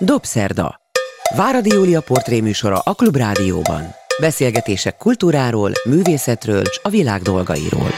Dobszerda. Váradi Júlia portréműsora a Klubrádióban. Beszélgetések kultúráról, művészetről és a világ dolgairól.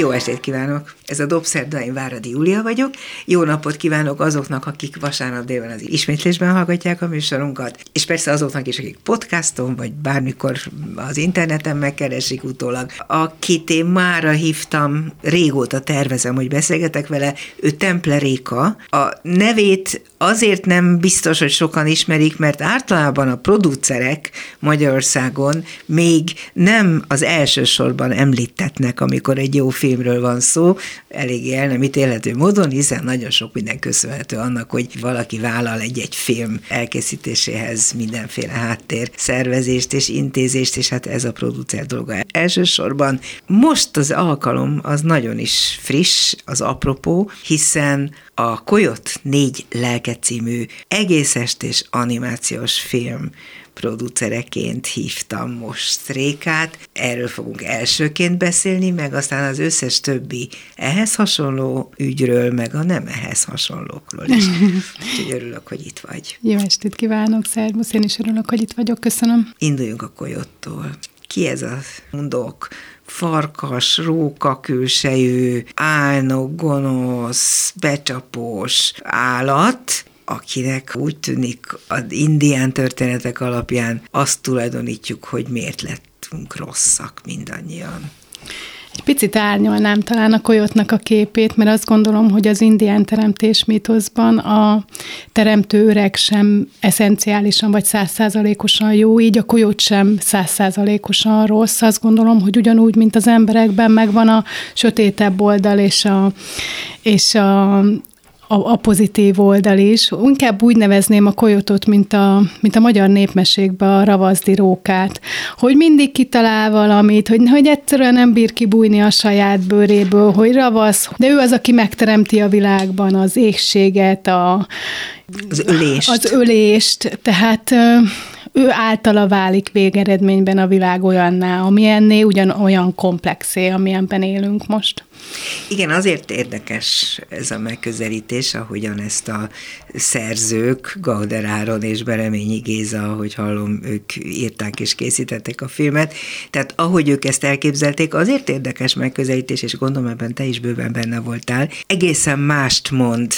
Jó estét kívánok! Ez a Dobszerda, én Váradi Júlia vagyok. Jó napot kívánok azoknak, akik vasárnap délben az ismétlésben hallgatják a műsorunkat, és persze azoknak is, akik podcaston, vagy bármikor az interneten megkeresik utólag. Akit én mára hívtam, régóta tervezem, hogy beszélgetek vele, ő Templeréka. A nevét azért nem biztos, hogy sokan ismerik, mert általában a producerek Magyarországon még nem az első sorban említetnek, amikor egy jó filmről van szó, eléggé el nem ítélhető módon, hiszen nagyon sok minden köszönhető annak, hogy valaki vállal egy-egy film elkészítéséhez mindenféle háttér szervezést és intézést, és hát ez a producer dolga. Elsősorban most az alkalom az nagyon is friss, az apropó, hiszen a Koyot négy lelke című egész estés animációs film producereként hívtam most Rékát. Erről fogunk elsőként beszélni, meg aztán az összes többi ehhez hasonló ügyről, meg a nem ehhez hasonlókról is. Úgyhogy örülök, hogy itt vagy. Jó estét kívánok, szervusz, én is örülök, hogy itt vagyok, köszönöm. Induljunk a Koyottól. Ki ez a mondok? farkas, róka külsejű, álnok, gonosz, becsapós állat, akinek úgy tűnik az indián történetek alapján azt tulajdonítjuk, hogy miért lettünk rosszak mindannyian. Egy picit árnyalnám talán a kolyotnak a képét, mert azt gondolom, hogy az indián teremtés mítoszban a teremtő öreg sem eszenciálisan vagy százszázalékosan jó, így a kolyot sem százszázalékosan rossz. Azt gondolom, hogy ugyanúgy, mint az emberekben megvan a sötétebb oldal és a, és a a, a pozitív oldal is. Inkább úgy nevezném a kojotot, mint a, mint a magyar népmesékbe a ravazdi rókát, hogy mindig kitalál valamit, hogy, hogy egyszerűen nem bír kibújni a saját bőréből, hogy ravasz, de ő az, aki megteremti a világban az égséget, a, az ölést. Az ölést, tehát ő általa válik végeredményben a világ olyanná, ami ennél ugyanolyan komplexé, amilyenben élünk most. Igen, azért érdekes ez a megközelítés, ahogyan ezt a szerzők, Gauder Áron és Bereményi Géza, ahogy hallom, ők írták és készítették a filmet. Tehát ahogy ők ezt elképzelték, azért érdekes megközelítés, és gondolom ebben te is bőven benne voltál, egészen mást mond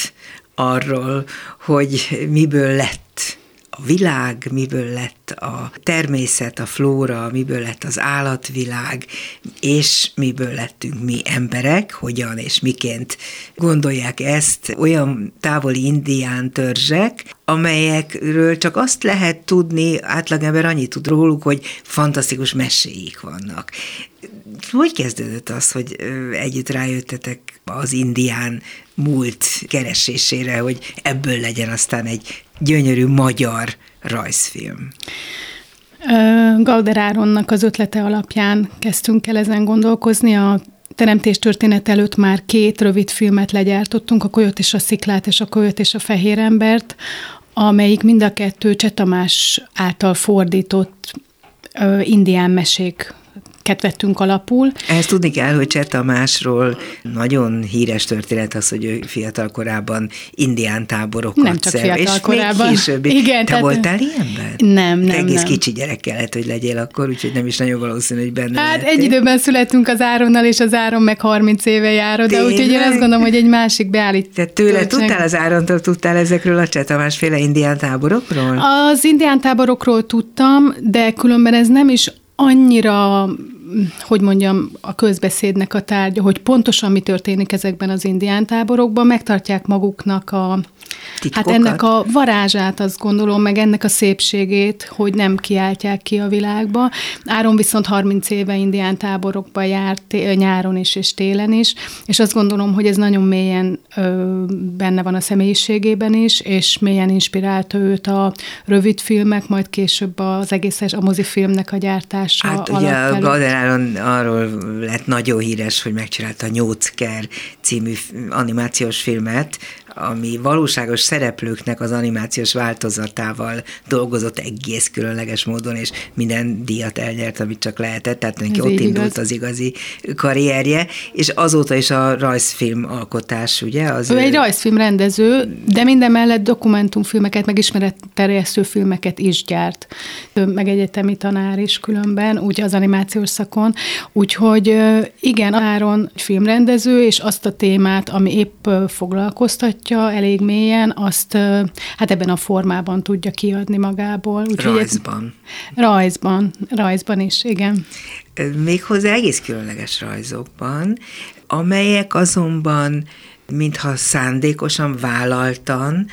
arról, hogy miből lett a világ, miből lett a természet, a flóra, miből lett az állatvilág, és miből lettünk mi emberek, hogyan és miként gondolják ezt olyan távoli indián törzsek, amelyekről csak azt lehet tudni, átlagember annyit tud róluk, hogy fantasztikus meséik vannak. Hogy kezdődött az, hogy együtt rájöttetek az indián múlt keresésére, hogy ebből legyen aztán egy gyönyörű magyar rajzfilm? Gauder Áronnak az ötlete alapján kezdtünk el ezen gondolkozni. A teremtés történet előtt már két rövid filmet legyártottunk, a Kolyot és a Sziklát és a Kolyot és a Fehér Embert, amelyik mind a kettő Csetamás által fordított indián mesék vettünk alapul. Ehhez tudni kell, hogy Cseh Tamásról nagyon híres történet az, hogy ő fiatal korában indián táborokat Nem csak fiatal és korában. Még később. Igen, Te tehát... voltál ilyenben? Nem, nem, Te egész nem. kicsi gyerek kellett, hogy legyél akkor, úgyhogy nem is nagyon valószínű, hogy benne Hát lehettél. egy időben születtünk az Áronnal, és az Áron meg 30 éve jár de úgyhogy én azt gondolom, hogy egy másik beállít. Te tőle tudtál az Árontól, tudtál ezekről a Cseh Tamás féle indián táborokról? Az indián táborokról tudtam, de különben ez nem is annyira hogy mondjam, a közbeszédnek a tárgya, hogy pontosan mi történik ezekben az indián táborokban, megtartják maguknak a, Titkokat? Hát ennek a varázsát azt gondolom, meg ennek a szépségét, hogy nem kiáltják ki a világba. Áron viszont 30 éve indián táborokba járt nyáron is és télen is, és azt gondolom, hogy ez nagyon mélyen ö, benne van a személyiségében is, és mélyen inspirálta őt a rövid filmek, majd később az egészes, a mozifilmnek a gyártása Hát ugye a Gauder Áron arról lett nagyon híres, hogy megcsinálta a Nyócker című animációs filmet, ami valóságos szereplőknek az animációs változatával dolgozott egész különleges módon, és minden díjat elnyert, amit csak lehetett, tehát neki ott indult igaz. az igazi karrierje, és azóta is a rajzfilm alkotás, ugye? Az ő, ő egy rajzfilm rendező, de minden mellett dokumentumfilmeket, meg ismeretterjesztő filmeket is gyárt. Ő meg egyetemi tanár is különben, úgy az animációs szakon. Úgyhogy igen, Áron filmrendező, és azt a témát, ami épp foglalkoztatja elég mélyen, azt hát ebben a formában tudja kiadni magából. Úgyhogy rajzban. Rajzban, rajzban is, igen. Méghozzá egész különleges rajzokban, amelyek azonban mintha szándékosan vállaltan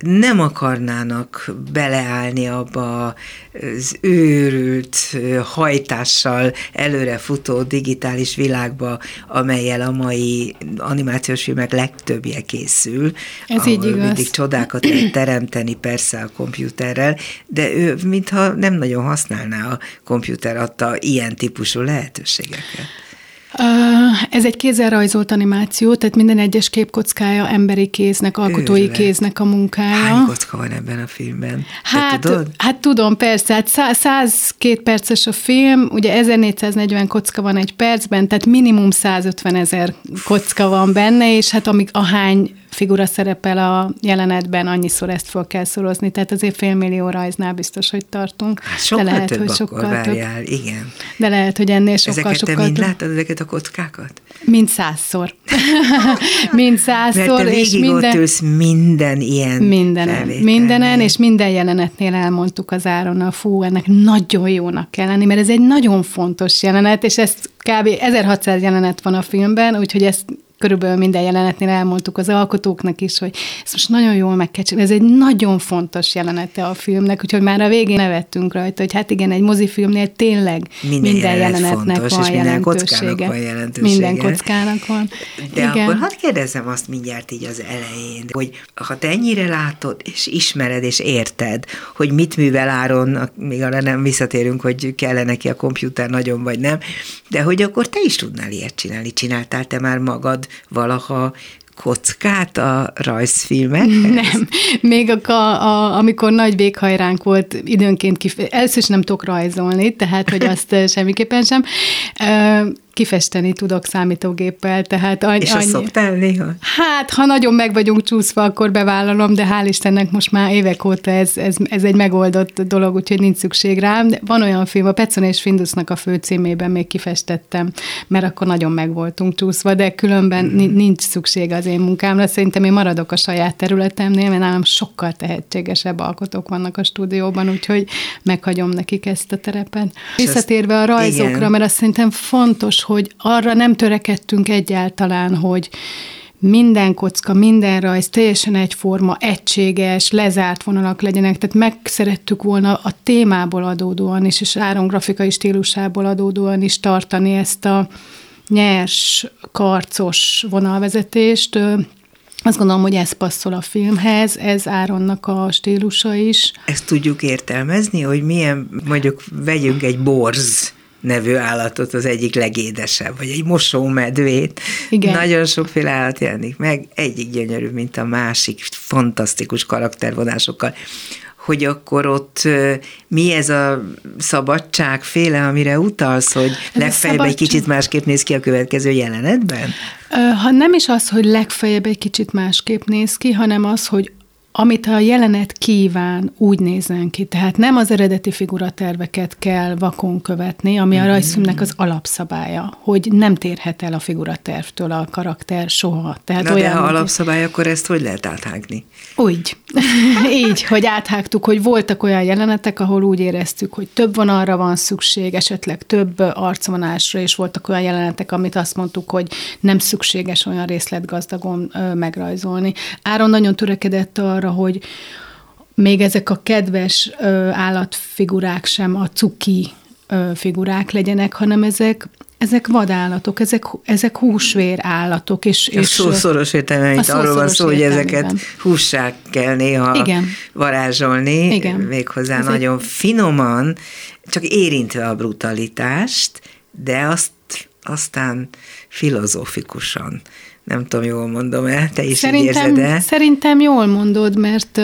nem akarnának beleállni abba az őrült hajtással előrefutó digitális világba, amelyel a mai animációs filmek legtöbbje készül. Ez így igaz. Mindig csodákat lehet teremteni persze a kompjúterrel, de ő mintha nem nagyon használná a kompjúter adta ilyen típusú lehetőségeket. Ez egy kézzel rajzolt animáció, tehát minden egyes képkockája emberi kéznek, alkotói Őrület. kéznek a munkája. Hány kocka van ebben a filmben? Hát, tudod? hát tudom, persze. Hát 102 perces a film, ugye 1440 kocka van egy percben, tehát minimum 150 ezer kocka van benne, és hát amik ahány figura szerepel a jelenetben, annyiszor ezt fel kell szorozni, tehát azért félmillió rajznál biztos, hogy tartunk. Hát sokkal de lehet, több hogy sokkal akkor várjál, több. igen. De lehet, hogy ennél sokkal, ezeket sokkal te mind több. láttad ezeket a kockákat? Mind százszor. mind százszor. Mert te és minden, ülsz minden ilyen Mindenen, mindenen, és minden jelenetnél elmondtuk az Áronnal, fú, ennek nagyon jónak kell lenni, mert ez egy nagyon fontos jelenet, és ezt kb. 1600 jelenet van a filmben, úgyhogy ezt körülbelül minden jelenetnél elmondtuk az alkotóknak is, hogy ezt most nagyon jól meg kell csinálni. Ez egy nagyon fontos jelenete a filmnek, úgyhogy már a végén nevettünk rajta, hogy hát igen, egy mozifilmnél tényleg minden, minden jelenetnek fontos, van, és minden kockának van jelentősége. Minden kockának van. De igen. akkor hadd kérdezzem azt mindjárt így az elején, hogy ha te ennyire látod, és ismered, és érted, hogy mit művel Áron, még arra nem visszatérünk, hogy kellene neki a kompjúter nagyon vagy nem, de hogy akkor te is tudnál ilyet csinálni. Csináltál te már magad valaha kockát a rajzfilmek? Nem. Még a, a, amikor nagy véghajránk volt, időnként kif- először is nem tudok rajzolni, tehát hogy azt semmiképpen sem kifesteni tudok számítógéppel, tehát annyi, És azt szoktál néha? Hát, ha nagyon meg vagyunk csúszva, akkor bevállalom, de hál' Istennek most már évek óta ez, ez, ez egy megoldott dolog, úgyhogy nincs szükség rám. De van olyan film, a Petson és Findusnak a főcímében még kifestettem, mert akkor nagyon meg voltunk csúszva, de különben mm. nincs szükség az én munkámra. Szerintem én maradok a saját területemnél, mert nálam sokkal tehetségesebb alkotók vannak a stúdióban, úgyhogy meghagyom nekik ezt a terepet. Visszatérve a rajzokra, igen. mert azt szerintem fontos, hogy arra nem törekedtünk egyáltalán, hogy minden kocka, minden rajz teljesen egyforma, egységes, lezárt vonalak legyenek, tehát meg szerettük volna a témából adódóan is, és Áron grafikai stílusából adódóan is tartani ezt a nyers, karcos vonalvezetést. Azt gondolom, hogy ez passzol a filmhez, ez Áronnak a stílusa is. Ezt tudjuk értelmezni, hogy milyen, mondjuk vegyünk egy borz nevű állatot az egyik legédesebb, vagy egy mosómedvét. Igen. Nagyon sokféle állat jelenik meg, egyik gyönyörű, mint a másik, fantasztikus karaktervonásokkal hogy akkor ott mi ez a szabadságféle, amire utalsz, hogy legfeljebb egy kicsit másképp néz ki a következő jelenetben? Ha nem is az, hogy legfeljebb egy kicsit másképp néz ki, hanem az, hogy amit a jelenet kíván, úgy nézzen ki. Tehát nem az eredeti figuraterveket kell vakon követni, ami a rajzfilmnek az alapszabálya, hogy nem térhet el a figuratervtől a karakter soha. Tehát Na olyan, de ha alapszabály, akkor ezt hogy lehet áthágni? Úgy. Így, hogy áthágtuk, hogy voltak olyan jelenetek, ahol úgy éreztük, hogy több vonalra van szükség, esetleg több arcvonásra, és voltak olyan jelenetek, amit azt mondtuk, hogy nem szükséges olyan részletgazdagon megrajzolni. Áron nagyon törekedett a arra, hogy még ezek a kedves állatfigurák sem a cuki figurák legyenek, hanem ezek ezek vadállatok, ezek, ezek húsvér állatok. És, és szó szoros értelme, itt arról van szó, hogy ezeket hússá kell néha Igen. varázsolni, Igen. méghozzá Ez nagyon egy... finoman, csak érintve a brutalitást, de azt aztán filozófikusan. Nem tudom, jól mondom-e, te is szerintem, így érzed -e? Szerintem jól mondod, mert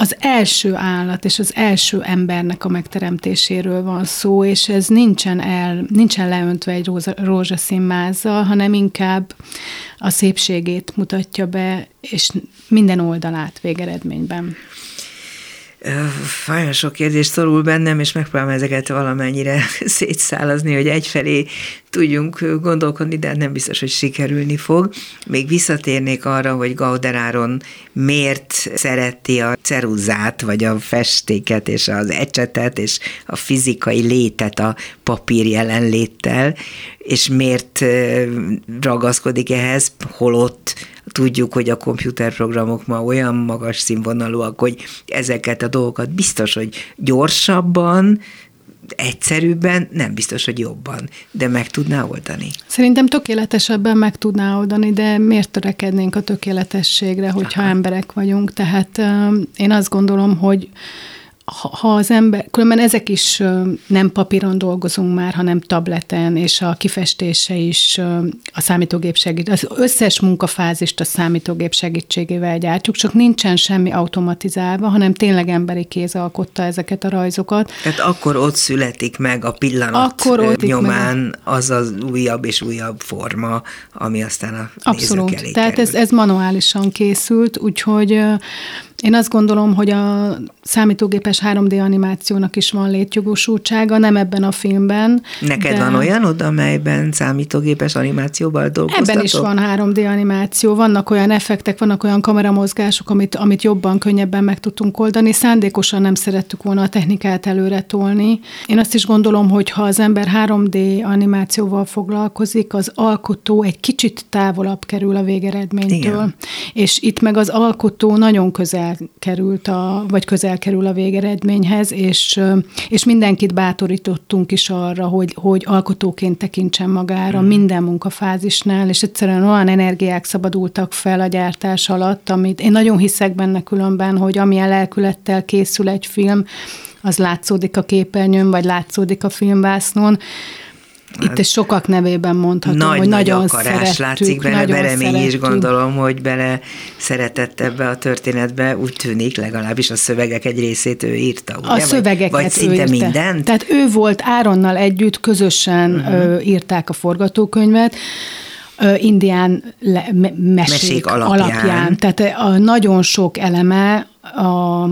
az első állat és az első embernek a megteremtéséről van szó, és ez nincsen el, nincsen leöntve egy róza, rózsaszín mázzal, hanem inkább a szépségét mutatja be, és minden oldalát végeredményben. Nagyon sok kérdés szorul bennem, és megpróbálom ezeket valamennyire szétszálazni, hogy egyfelé tudjunk gondolkodni, de nem biztos, hogy sikerülni fog. Még visszatérnék arra, hogy Gauderáron miért szereti a ceruzát, vagy a festéket, és az ecsetet, és a fizikai létet a papír jelenléttel, és miért ragaszkodik ehhez, holott tudjuk, hogy a komputerprogramok ma olyan magas színvonalúak, hogy ezeket a dolgokat biztos, hogy gyorsabban, egyszerűbben, nem biztos, hogy jobban, de meg tudná oldani. Szerintem tökéletesebben meg tudná oldani, de miért törekednénk a tökéletességre, hogyha Aha. emberek vagyunk? Tehát én azt gondolom, hogy ha az ember, különben ezek is nem papíron dolgozunk már, hanem tableten, és a kifestése is a számítógép segít. Az összes munkafázist a számítógép segítségével gyártjuk, csak nincsen semmi automatizálva, hanem tényleg emberi kéz alkotta ezeket a rajzokat. Tehát akkor ott születik meg a pillanat akkor ott nyomán meg. az az újabb és újabb forma, ami aztán a Abszolút. elé Tehát ez, ez manuálisan készült, úgyhogy én azt gondolom, hogy a számítógépes 3D animációnak is van létjogosultsága, nem ebben a filmben. Neked de... van olyan oda, amelyben számítógépes animációval dolgoztatok? Ebben is van 3D animáció, vannak olyan effektek, vannak olyan kameramozgások, amit, amit jobban, könnyebben meg tudtunk oldani. Szándékosan nem szerettük volna a technikát előre tolni. Én azt is gondolom, hogy ha az ember 3D animációval foglalkozik, az alkotó egy kicsit távolabb kerül a végeredménytől. Igen. És itt meg az alkotó nagyon közel került a, vagy közel kerül a végeredményhez, és, és mindenkit bátorítottunk is arra, hogy, hogy alkotóként tekintsen magára mm. minden munkafázisnál, és egyszerűen olyan energiák szabadultak fel a gyártás alatt, amit én nagyon hiszek benne különben, hogy amilyen lelkülettel készül egy film, az látszódik a képernyőn, vagy látszódik a filmvásznon, itt is sokak nevében mondhatom, nagy, hogy nagy nagyon akarás szerettük, látszik bele, Beremény is gondolom, hogy bele szeretett ebbe a történetbe, úgy tűnik, legalábbis a szövegek egy részét ő írta, ugye? A szövegeket vagy, vagy szinte ő mindent? Tehát ő volt Áronnal együtt, közösen uh-huh. írták a forgatókönyvet, indián le, mesék, mesék alapján. alapján. Tehát a nagyon sok eleme a,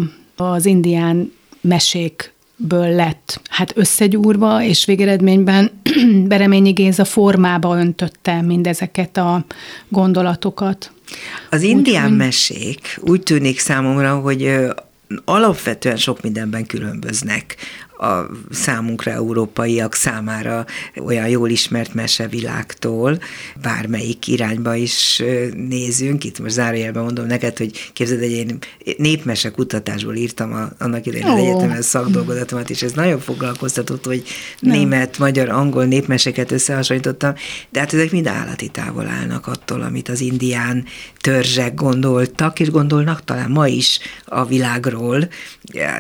az indián mesék ből lett hát összegyúrva, és végeredményben Bereményi Géza formába öntötte mindezeket a gondolatokat. Az indián úgy, mesék úgy tűnik számomra, hogy alapvetően sok mindenben különböznek a számunkra, európaiak számára olyan jól ismert mesevilágtól, bármelyik irányba is nézünk. Itt most zárójelben mondom neked, hogy képzeld, hogy én népmese kutatásból írtam a, annak idején az egyetemen szakdolgozatomat, és ez nagyon foglalkoztatott, hogy Nem. német, magyar, angol népmeseket összehasonlítottam, de hát ezek mind állati távol állnak attól, amit az indián törzsek gondoltak, és gondolnak talán ma is a világról,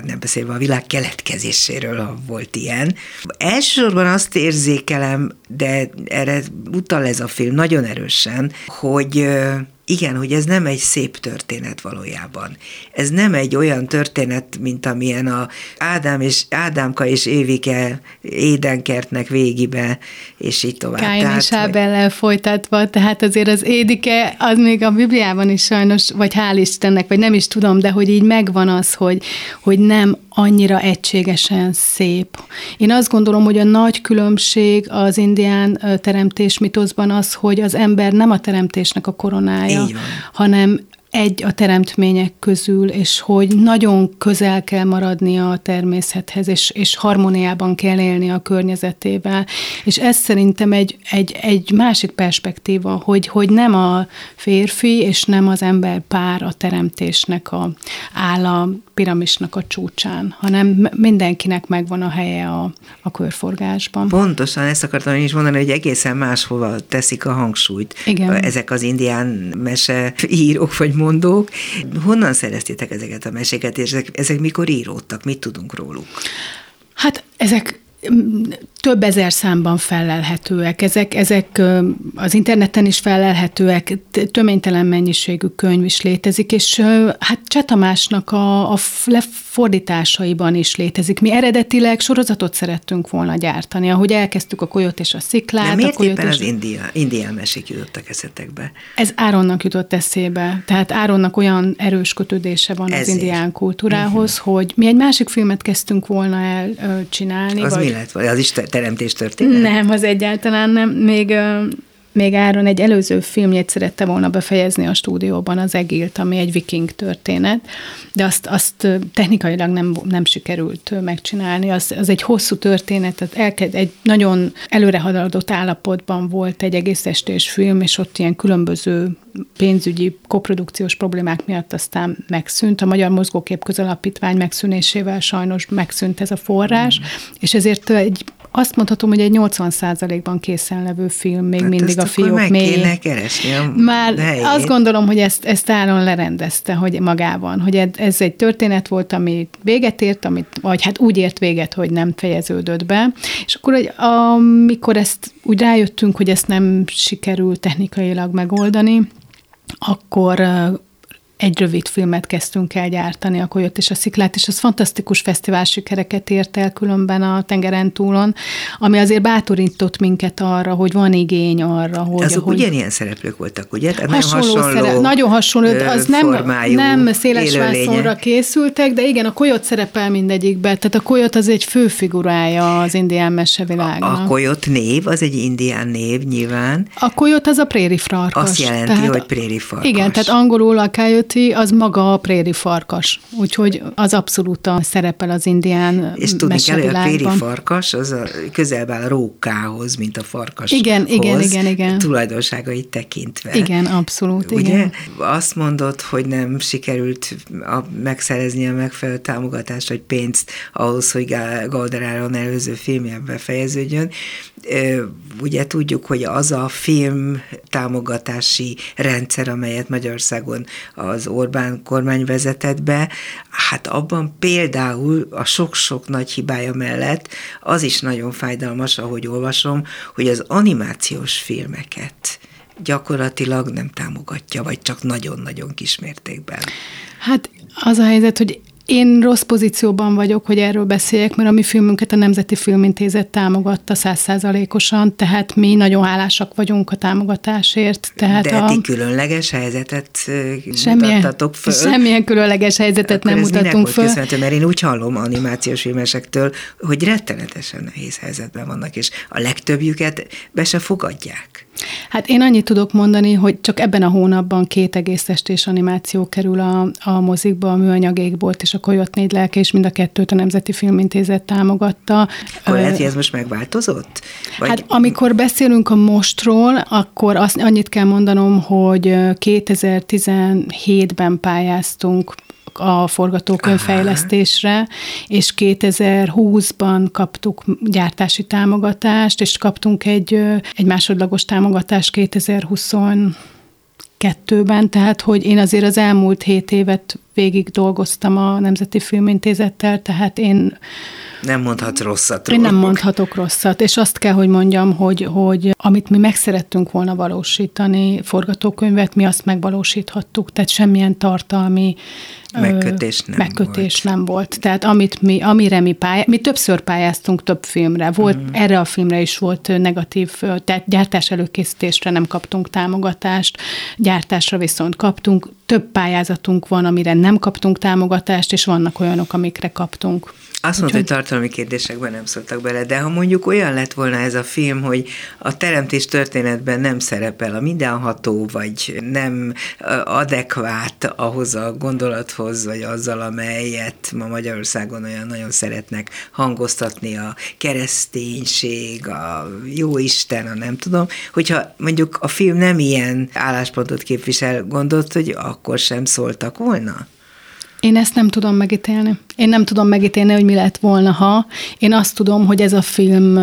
nem beszélve a világ keletkezéséről, részéről volt ilyen. Elsősorban azt érzékelem, de erre utal ez a film nagyon erősen, hogy igen, hogy ez nem egy szép történet valójában. Ez nem egy olyan történet, mint amilyen a Ádám és Ádámka és Évike édenkertnek végibe, és így tovább. Káin tehát, és Ábellel folytatva, tehát azért az Édike, az még a Bibliában is sajnos, vagy hál' Istennek, vagy nem is tudom, de hogy így megvan az, hogy, hogy nem annyira egységesen szép. Én azt gondolom, hogy a nagy különbség az indián teremtés mitoszban az, hogy az ember nem a teremtésnek a koronája, hanem egy a teremtmények közül, és hogy nagyon közel kell maradnia a természethez, és, és harmóniában kell élni a környezetével. És ez szerintem egy, egy, egy másik perspektíva, hogy, hogy nem a férfi és nem az ember pár a teremtésnek a, áll a piramisnak a csúcsán, hanem mindenkinek megvan a helye a, a körforgásban. Pontosan ezt akartam én is mondani, hogy egészen máshova teszik a hangsúlyt. Igen. Ezek az indián mese írók vagy mondók. Honnan szereztétek ezeket a meséket, és ezek, ezek mikor íródtak? Mit tudunk róluk? Hát ezek több ezer számban felelhetőek. Ezek, ezek az interneten is felelhetőek, töménytelen mennyiségű könyv is létezik, és hát Csetamásnak a, a lefordításaiban is létezik. Mi eredetileg sorozatot szerettünk volna gyártani, ahogy elkezdtük a Kolyot és a Sziklát. De miért a Kolyot éppen és... az India, indián mesék jutottak eszetekbe? Ez Áronnak jutott eszébe. Tehát Áronnak olyan erős kötődése van Ezért. az indián kultúrához, uh-huh. hogy mi egy másik filmet kezdtünk volna el csinálni. Az vagy... mi lett? Az is teremtés történet? Nem, az egyáltalán nem. Még még Áron egy előző filmjét szerette volna befejezni a stúdióban, az Egilt, ami egy viking történet, de azt, azt technikailag nem, nem sikerült megcsinálni. Az, az egy hosszú történet, tehát elkezd, egy nagyon előrehaladott állapotban volt egy egész estés film, és ott ilyen különböző pénzügyi koprodukciós problémák miatt aztán megszűnt. A Magyar Mozgókép Közalapítvány megszűnésével sajnos megszűnt ez a forrás, mm. és ezért egy azt mondhatom, hogy egy 80%-ban készen levő film, még hát mindig a fiók meg mély. kéne keresni a Már helyét. azt gondolom, hogy ezt, ezt Áron lerendezte, hogy magában, hogy ez egy történet volt, ami véget ért, amit, vagy hát úgy ért véget, hogy nem fejeződött be. És akkor, hogy amikor ezt úgy rájöttünk, hogy ezt nem sikerül technikailag megoldani, akkor egy rövid filmet kezdtünk el gyártani, a Kolyot és a Sziklát, és az fantasztikus fesztivál sikereket ért el különben a tengeren túlon, ami azért bátorított minket arra, hogy van igény arra, hogy... Azok hogy ugyanilyen szereplők voltak, ugye? Tehát hasonló, nagyon hasonló, szere, nagyon hasonló, az nem, nem széles vászonra készültek, de igen, a Kolyot szerepel mindegyikben, tehát a Kolyot az egy fő figurája az indián mesevilágnak. A, a Kolyot név, az egy indián név nyilván. A Kolyot az a préri farkas. Azt jelenti, tehát, hogy préri farkas. Igen, tehát angolul a coyote Coyote az maga a préri farkas, úgyhogy az abszolút szerepel az indián És tudni kell, hogy a préri farkas az a közelben a rókához, mint a farkas. Igen, igen, igen, igen. Tulajdonságait tekintve. Igen, abszolút, Ugye? igen. Azt mondod, hogy nem sikerült a, megszerezni a megfelelő támogatást, vagy pénzt ahhoz, hogy Galderáron előző filmje befejeződjön. Ugye tudjuk, hogy az a film támogatási rendszer, amelyet Magyarországon az Orbán kormány vezetett be, hát abban például a sok-sok nagy hibája mellett az is nagyon fájdalmas, ahogy olvasom, hogy az animációs filmeket gyakorlatilag nem támogatja, vagy csak nagyon-nagyon kismértékben. Hát az a helyzet, hogy én rossz pozícióban vagyok, hogy erről beszéljek, mert a mi filmünket a Nemzeti Filmintézet támogatta százszázalékosan, tehát mi nagyon hálásak vagyunk a támogatásért. Tehát De a... ti különleges helyzetet semmilyen, mutattatok föl? Semmilyen különleges helyzetet Akkor nem mutattunk föl. Köszönhető, mert én úgy hallom animációs filmesektől, hogy rettenetesen nehéz helyzetben vannak, és a legtöbbjüket be se fogadják. Hát én annyit tudok mondani, hogy csak ebben a hónapban két egész estés animáció kerül a, a mozikba, a műanyag égbolt és a Kolyot négy lelke, és mind a kettőt a Nemzeti Filmintézet támogatta. Akkor lehet, hogy ez most megváltozott? Vagy... Hát amikor beszélünk a mostról, akkor azt, annyit kell mondanom, hogy 2017-ben pályáztunk a forgatókönyvfejlesztésre, és 2020-ban kaptuk gyártási támogatást, és kaptunk egy, egy másodlagos támogatást 2020 kettőben, tehát hogy én azért az elmúlt hét évet végig dolgoztam a Nemzeti Filmintézettel, tehát én nem mondhatsz rosszat Én nem mondhatok rosszat, és azt kell, hogy mondjam, hogy, hogy amit mi meg szerettünk volna valósítani, forgatókönyvet, mi azt megvalósíthattuk, tehát semmilyen tartalmi megkötés nem megkötés volt. nem volt. Tehát amit mi, amire mi pályáztunk, mi többször pályáztunk több filmre. Volt, mm. erre a filmre is volt negatív, tehát gyártás előkészítésre nem kaptunk támogatást, gyártásra viszont kaptunk. Több pályázatunk van, amire nem kaptunk támogatást, és vannak olyanok, amikre kaptunk. Azt mondta, hogy tartalmi kérdésekben nem szóltak bele, de ha mondjuk olyan lett volna ez a film, hogy a teremtés történetben nem szerepel a mindenható, vagy nem adekvát ahhoz a gondolathoz, vagy azzal, amelyet ma Magyarországon olyan nagyon szeretnek hangoztatni, a kereszténység, a jóisten, a nem tudom, hogyha mondjuk a film nem ilyen álláspontot képvisel, gondolt, hogy akkor sem szóltak volna? Én ezt nem tudom megítélni. Én nem tudom megítélni, hogy mi lett volna, ha. Én azt tudom, hogy ez a film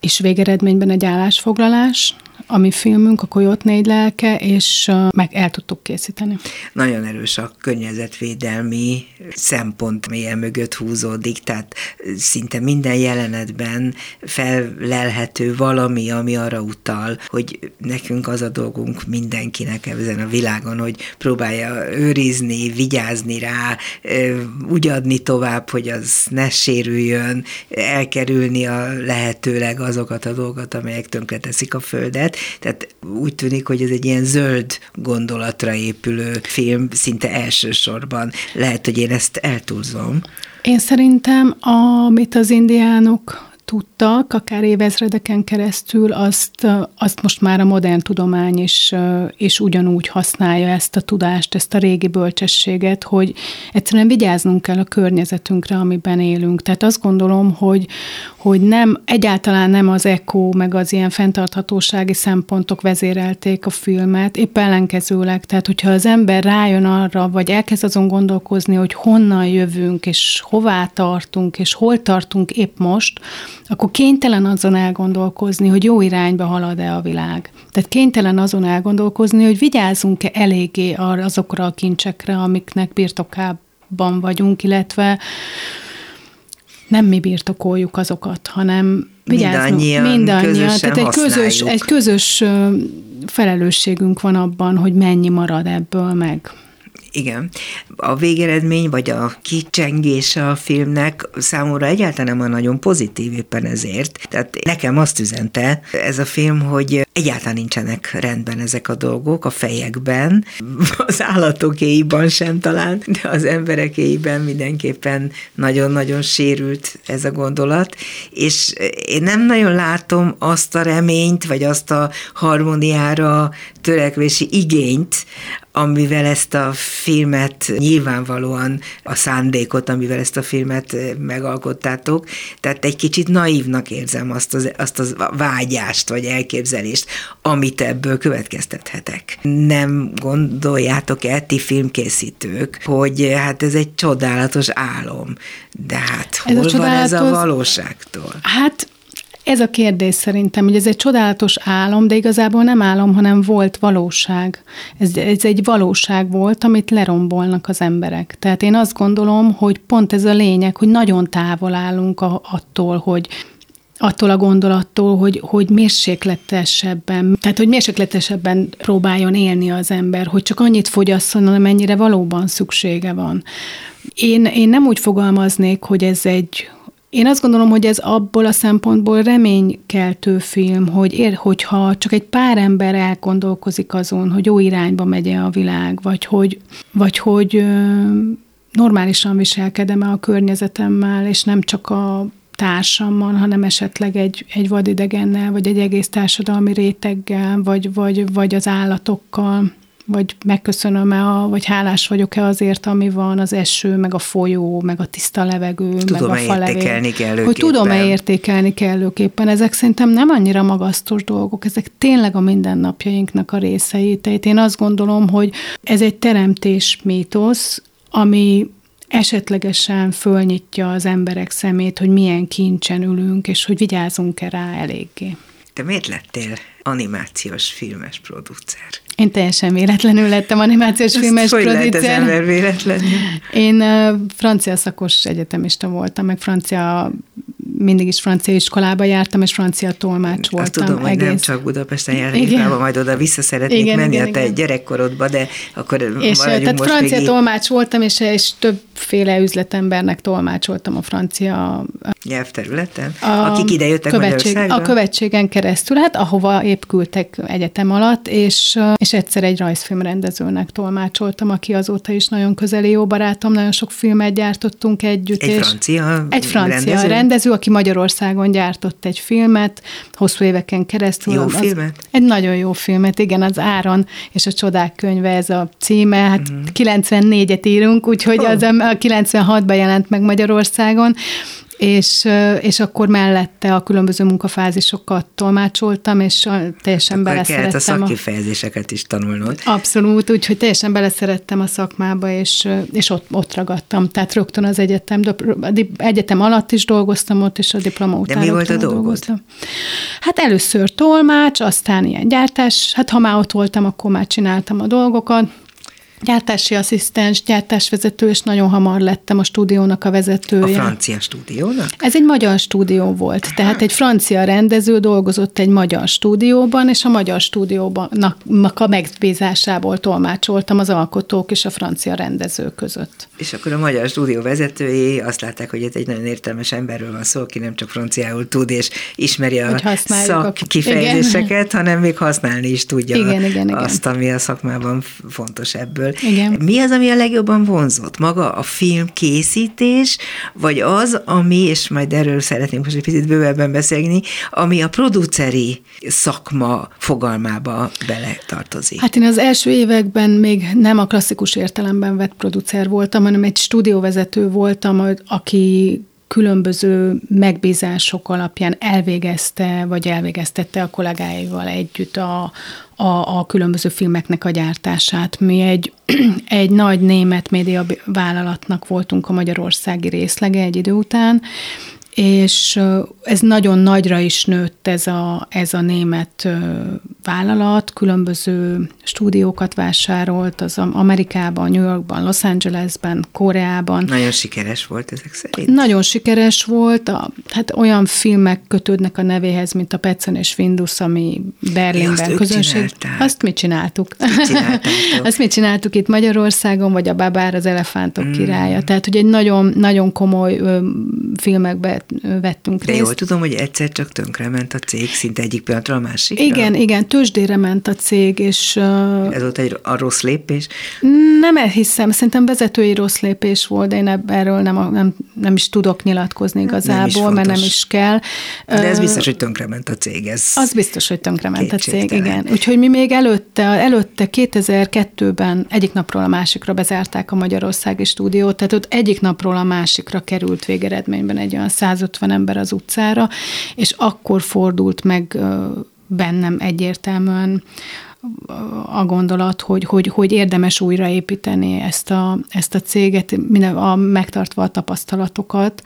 is végeredményben egy állásfoglalás, a mi filmünk, a Kolyot négy lelke, és meg el tudtuk készíteni. Nagyon erős a környezetvédelmi szempont mélyen mögött húzódik, tehát szinte minden jelenetben fellelhető valami, ami arra utal, hogy nekünk az a dolgunk mindenkinek ezen a világon, hogy próbálja őrizni, vigyázni rá, úgy adni tovább, hogy az ne sérüljön, elkerülni a lehetőleg azokat a dolgokat, amelyek tönkreteszik a Földet. Tehát úgy tűnik, hogy ez egy ilyen zöld gondolatra épülő film, szinte elsősorban. Lehet, hogy én ezt eltúlzom. Én szerintem, amit az indiánok tudtak, akár évezredeken keresztül, azt, azt most már a modern tudomány is, is ugyanúgy használja ezt a tudást, ezt a régi bölcsességet, hogy egyszerűen vigyáznunk kell a környezetünkre, amiben élünk. Tehát azt gondolom, hogy, hogy nem, egyáltalán nem az eko, meg az ilyen fenntarthatósági szempontok vezérelték a filmet, épp ellenkezőleg. Tehát, hogyha az ember rájön arra, vagy elkezd azon gondolkozni, hogy honnan jövünk, és hová tartunk, és hol tartunk épp most, akkor kénytelen azon elgondolkozni, hogy jó irányba halad-e a világ. Tehát kénytelen azon elgondolkozni, hogy vigyázzunk-e eléggé arra azokra a kincsekre, amiknek birtokában vagyunk, illetve nem mi birtokoljuk azokat, hanem. Mindannyian, mindannyian. Tehát egy közös, egy közös felelősségünk van abban, hogy mennyi marad ebből meg. Igen. A végeredmény, vagy a kicsengése a filmnek számomra egyáltalán nem nagyon pozitív éppen ezért. Tehát nekem azt üzente ez a film, hogy egyáltalán nincsenek rendben ezek a dolgok a fejekben, az állatokéiban sem talán, de az emberekéiben mindenképpen nagyon-nagyon sérült ez a gondolat, és én nem nagyon látom azt a reményt, vagy azt a harmóniára törekvési igényt, amivel ezt a filmet nyilvánvalóan a szándékot, amivel ezt a filmet megalkottátok, tehát egy kicsit naívnak érzem azt az, azt az vágyást, vagy elképzelést, amit ebből következtethetek. Nem gondoljátok-e, ti filmkészítők, hogy hát ez egy csodálatos álom, de hát hol ez van ez a valóságtól? Hát ez a kérdés szerintem, hogy ez egy csodálatos álom, de igazából nem álom, hanem volt valóság. Ez, ez egy valóság volt, amit lerombolnak az emberek. Tehát én azt gondolom, hogy pont ez a lényeg, hogy nagyon távol állunk a, attól, hogy attól a gondolattól, hogy, hogy mérsékletesebben, tehát hogy mérsékletesebben próbáljon élni az ember, hogy csak annyit fogyasszon, amennyire valóban szüksége van. Én, én nem úgy fogalmaznék, hogy ez egy, én azt gondolom, hogy ez abból a szempontból reménykeltő film, hogy ér, hogyha csak egy pár ember elgondolkozik azon, hogy jó irányba megy a világ, vagy hogy, vagy hogy normálisan viselkedem-e a környezetemmel, és nem csak a társammal, hanem esetleg egy, egy vadidegennel, vagy egy egész társadalmi réteggel, vagy, vagy, vagy az állatokkal vagy megköszönöm-e, a, vagy hálás vagyok-e azért, ami van, az eső, meg a folyó, meg a tiszta levegő, tudom meg a értékelni kellőképpen. Hogy tudom-e értékelni kellőképpen. Ezek szerintem nem annyira magasztos dolgok, ezek tényleg a mindennapjainknak a részei. Tehát én azt gondolom, hogy ez egy teremtés mítosz, ami esetlegesen fölnyitja az emberek szemét, hogy milyen kincsen ülünk, és hogy vigyázunk-e rá eléggé. Te miért lettél animációs filmes producer? Én teljesen véletlenül lettem animációs Ezt filmes hogy producer. Lehet az ember véletlenül? Én uh, francia szakos egyetemista voltam, meg francia mindig is francia iskolába jártam, és francia tolmács voltam. Azt tudom, egész. hogy nem csak Budapesten járnék, majd oda vissza szeretnék igen, menni igen, a te igen. gyerekkorodba, de akkor és tehát most francia tolmács voltam, és, és többféle üzletembernek tolmácsoltam a francia nyelvterületen, a akik ide jöttek követség, A követségen keresztül, hát ahova épp küldtek egyetem alatt, és, és egyszer egy rajzfilm rendezőnek tolmácsoltam, aki azóta is nagyon közeli jó barátom, nagyon sok filmet gyártottunk együtt. Egy és francia Egy francia rendező? rendező, aki Magyarországon gyártott egy filmet, hosszú éveken keresztül. Jó az, filmet? Egy nagyon jó filmet, igen, az Áron és a Csodák könyve ez a címe, hát uh-huh. Mhm. 94-et írunk, úgyhogy oh. az a 96-ban jelent meg Magyarországon, és, és akkor mellette a különböző munkafázisokat tolmácsoltam, és teljesen akkor beleszerettem. a szakkifejezéseket is tanulnod. Abszolút, úgyhogy teljesen beleszerettem a szakmába, és, és ott, ott ragadtam. Tehát rögtön az egyetem, egyetem alatt is dolgoztam ott, és a diploma után De mi volt a dolgod? Dolgoztam. Hát először tolmács, aztán ilyen gyártás, hát ha már ott voltam, akkor már csináltam a dolgokat, gyártási asszisztens, gyártásvezető, és nagyon hamar lettem a stúdiónak a vezetője. A francia stúdiónak? Ez egy magyar stúdió volt, tehát egy francia rendező dolgozott egy magyar stúdióban, és a magyar stúdióban a megbízásából tolmácsoltam az alkotók és a francia rendező között. És akkor a magyar stúdió vezetői azt látták, hogy itt egy nagyon értelmes emberről van szó, aki nem csak franciául tud, és ismeri a szakkifejezéseket, hanem még használni is tudja igen, igen, azt, igen. ami a szakmában fontos ebből részéről. Igen. Mi az, ami a legjobban vonzott? Maga a film készítés, vagy az, ami, és majd erről szeretnénk most egy picit bővebben beszélni, ami a produceri szakma fogalmába bele tartozik? Hát én az első években még nem a klasszikus értelemben vett producer voltam, hanem egy stúdióvezető voltam, aki különböző megbízások alapján elvégezte, vagy elvégeztette a kollégáival együtt a, a, a különböző filmeknek a gyártását. Mi egy, egy nagy német média vállalatnak voltunk a magyarországi részlege egy idő után, és ez nagyon nagyra is nőtt ez a, ez a német vállalat, különböző stúdiókat vásárolt az Amerikában, New Yorkban, Los Angelesben, Koreában. Nagyon sikeres volt ezek szerint? Nagyon sikeres volt, a, hát olyan filmek kötődnek a nevéhez, mint a Petzen és Findus, ami Berlinben közönség. Azt mi csináltuk. azt mi csináltuk itt Magyarországon, vagy a Babár az elefántok mm. királya. Tehát, hogy egy nagyon, nagyon komoly ö, filmekbe vettünk De részt. jól tudom, hogy egyszer csak tönkrement a cég, szinte egyik pillanatra a másikra. Igen, igen, tőzsdére ment a cég, és... Ez volt egy a rossz lépés? Nem hiszem, szerintem vezetői rossz lépés volt, de én erről nem, nem, nem is tudok nyilatkozni igazából, nem mert nem is kell. De ez biztos, hogy tönkrement a cég. Ez az biztos, hogy tönkrement a cég, igen. Úgyhogy mi még előtte, előtte 2002-ben egyik napról a másikra bezárták a Magyarországi stúdiót, tehát ott egyik napról a másikra került végeredményben egy olyan 150 ember az utcára, és akkor fordult meg bennem egyértelműen a gondolat, hogy, hogy, hogy érdemes újraépíteni ezt a, ezt a céget, minden, a, megtartva a tapasztalatokat,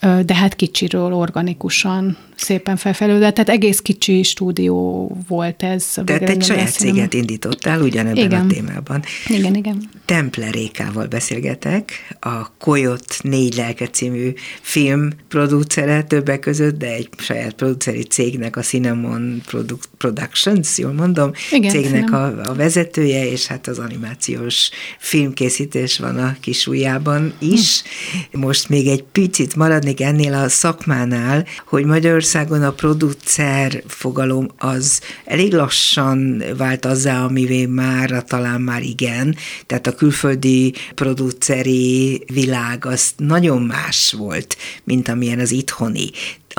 de hát kicsiről organikusan szépen felfelődött, tehát egész kicsi stúdió volt ez. Tehát egy saját céget indítottál ugyanebben igen. a témában. Igen, igen. Templerékával beszélgetek, a Koyot négy lelke című film producere többek között, de egy saját produceri cégnek, a Cinnamon Productions, jól mondom, igen, cégnek a, a vezetője, és hát az animációs filmkészítés van a kis ujjában is. Hm. Most még egy picit maradnék ennél a szakmánál, hogy Magyarország Magyarországon a producer fogalom az elég lassan vált azzá, amivé már, talán már igen. Tehát a külföldi produceri világ az nagyon más volt, mint amilyen az itthoni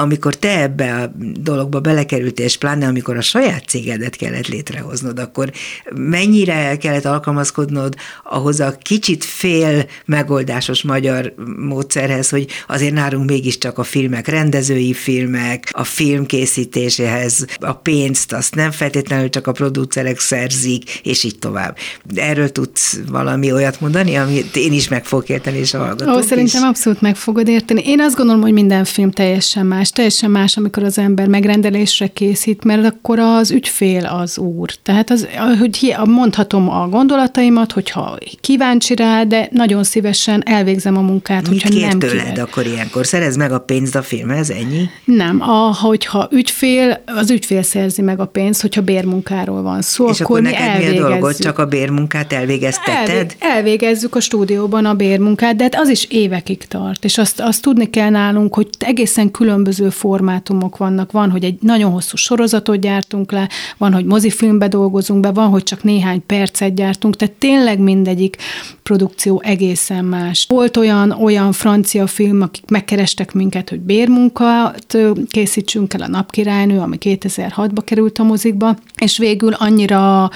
amikor te ebbe a dologba belekerültél, és pláne amikor a saját cégedet kellett létrehoznod, akkor mennyire kellett alkalmazkodnod ahhoz a kicsit fél megoldásos magyar módszerhez, hogy azért nálunk mégiscsak a filmek, rendezői filmek, a film készítéséhez a pénzt, azt nem feltétlenül csak a producerek szerzik, és így tovább. Erről tudsz valami olyat mondani, amit én is meg fogok érteni, és a hallgatók Ó, szerintem is. abszolút meg fogod érteni. Én azt gondolom, hogy minden film teljesen más más, teljesen más, amikor az ember megrendelésre készít, mert akkor az ügyfél az úr. Tehát az, hogy mondhatom a gondolataimat, hogyha kíváncsi rá, de nagyon szívesen elvégzem a munkát, Mit hogyha nem tőled kíváncsi. akkor ilyenkor? Szerez meg a pénzt a filmhez, ennyi? Nem, a, hogyha ügyfél, az ügyfél szerzi meg a pénzt, hogyha bérmunkáról van szó, És akkor, akkor neked mi a dolgod? Csak a bérmunkát elvégezteted? Elvég, elvégezzük a stúdióban a bérmunkát, de hát az is évekig tart, és azt, azt tudni kell nálunk, hogy egészen különböző különböző formátumok vannak. Van, hogy egy nagyon hosszú sorozatot gyártunk le, van, hogy mozifilmbe dolgozunk be, van, hogy csak néhány percet gyártunk, tehát tényleg mindegyik produkció egészen más. Volt olyan, olyan francia film, akik megkerestek minket, hogy bérmunkát készítsünk el a Napkirálynő, ami 2006-ba került a mozikba, és végül annyira,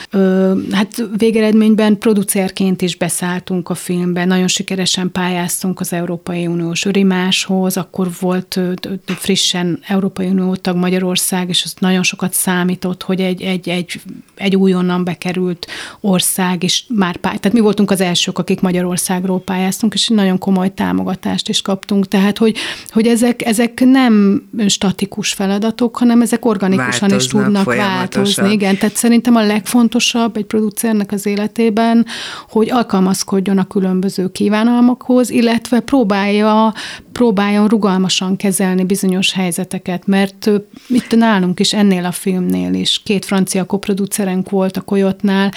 hát végeredményben producerként is beszálltunk a filmbe, nagyon sikeresen pályáztunk az Európai Uniós örimáshoz, akkor volt frissen Európai Unió tag Magyarország, és az nagyon sokat számított, hogy egy, egy, egy, egy újonnan bekerült ország is már pály... Tehát mi voltunk az elsők, akik Magyarországról pályáztunk, és nagyon komoly támogatást is kaptunk. Tehát, hogy, hogy ezek, ezek nem statikus feladatok, hanem ezek organikusan is tudnak változni. Igen, tehát szerintem a legfontosabb egy producernek az életében, hogy alkalmazkodjon a különböző kívánalmakhoz, illetve próbálja, próbáljon rugalmasan kezelni bizonyos helyzeteket, mert itt nálunk is, ennél a filmnél is, két francia koproducerenk volt a Koyotnál,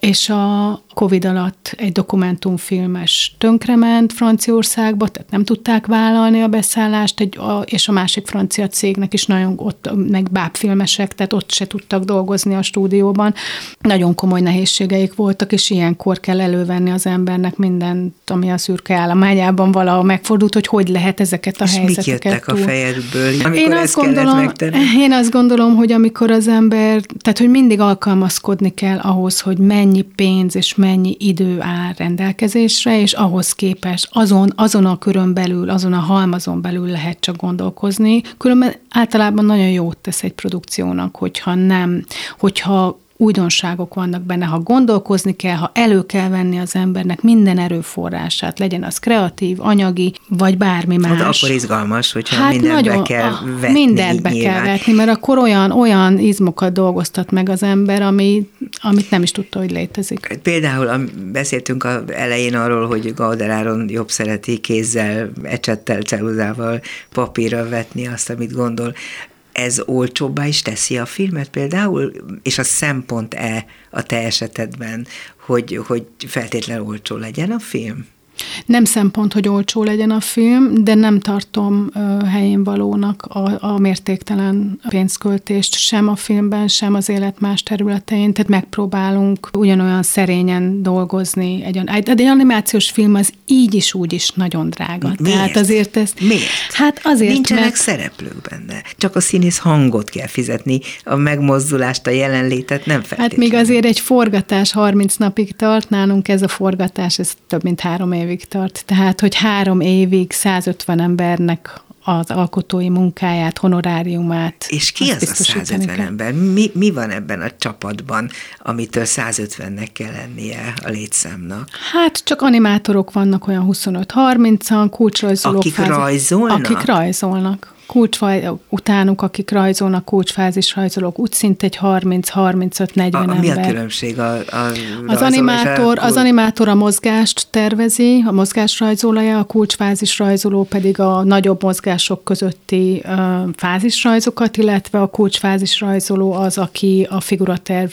és a Covid alatt egy dokumentumfilmes tönkrement Franciaországba, tehát nem tudták vállalni a beszállást, egy, a, és a másik francia cégnek is nagyon ott, meg bábfilmesek, tehát ott se tudtak dolgozni a stúdióban. Nagyon komoly nehézségeik voltak, és ilyenkor kell elővenni az embernek mindent, ami a szürke állományában valahol megfordult, hogy hogy lehet ezeket a és helyzeteket mik jöttek túl. a fejedből, amikor én azt gondolom, Én azt gondolom, hogy amikor az ember, tehát hogy mindig alkalmazkodni kell ahhoz, hogy mennyi pénz és mennyi idő áll rendelkezésre, és ahhoz képest azon, azon a körön belül, azon a halmazon belül lehet csak gondolkozni. Különben általában nagyon jót tesz egy produkciónak, hogyha nem, hogyha újdonságok vannak benne, ha gondolkozni kell, ha elő kell venni az embernek minden erőforrását, legyen az kreatív, anyagi, vagy bármi más. Hát akkor izgalmas, hogyha hát mindent nagyon, be kell vetni. Mindent be nyilván. kell vetni, mert akkor olyan, olyan izmokat dolgoztat meg az ember, ami, amit nem is tudta, hogy létezik. Például beszéltünk a elején arról, hogy Gauderáron jobb szereti kézzel, ecsettel, ceruzával papírra vetni azt, amit gondol ez olcsóbbá is teszi a filmet például, és a szempont-e a te esetedben, hogy, hogy feltétlenül olcsó legyen a film? Nem szempont, hogy olcsó legyen a film, de nem tartom helyén valónak a, a mértéktelen pénzköltést sem a filmben, sem az élet más területein. Tehát megpróbálunk ugyanolyan szerényen dolgozni. Egy, egy, egy animációs film az így is úgy is nagyon drága. Miért? Tehát azért ezt, Miért? Hát azért, Nincsenek mert... szereplők benne. Csak a színész hangot kell fizetni, a megmozdulást, a jelenlétet nem feltétlenül. Hát még azért egy forgatás 30 napig tart, nálunk ez a forgatás, ez több mint három év évig tart. Tehát, hogy három évig 150 embernek az alkotói munkáját, honoráriumát. És ki az a 150 kell. ember? Mi, mi van ebben a csapatban, amitől 150-nek kell lennie a létszámnak? Hát csak animátorok vannak olyan 25-30-an, kulcsrajzolók. Akik fázis, rajzolnak? Akik rajzolnak kulcsfaj, utánuk, akik rajzolnak, kulcsfázis rajzolók, úgy szinte egy 30-35-40 ember. Mi a különbség a, a az animátor, az animátor a mozgást tervezi, a mozgás rajzolója, a kulcsfázis rajzoló pedig a nagyobb mozgások közötti uh, fázisrajzokat, illetve a kulcsfázis rajzoló az, aki a figuraterv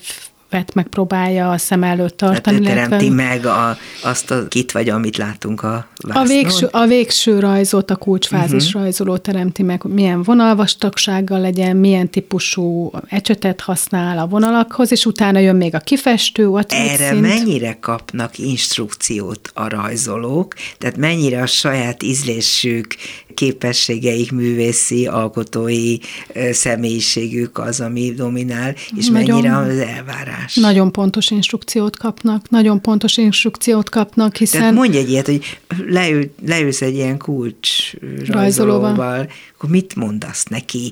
képet megpróbálja a szem előtt tartani. Tehát teremti illetve... meg a, azt a kit, vagy amit látunk a vásznon. A végső, a végső rajzot a kulcsfázis uh-huh. rajzoló teremti meg, milyen vonalvastagsággal legyen, milyen típusú ecsetet használ a vonalakhoz, és utána jön még a kifestő, a Erre szint. mennyire kapnak instrukciót a rajzolók, tehát mennyire a saját ízlésük, képességeik, művészi, alkotói személyiségük az, ami dominál, és nagyon, mennyire az elvárás. Nagyon pontos instrukciót kapnak, nagyon pontos instrukciót kapnak, hiszen... Tehát mondj egy ilyet, hogy leül, leülsz egy ilyen kulcs rajzolóval, akkor mit mondasz neki?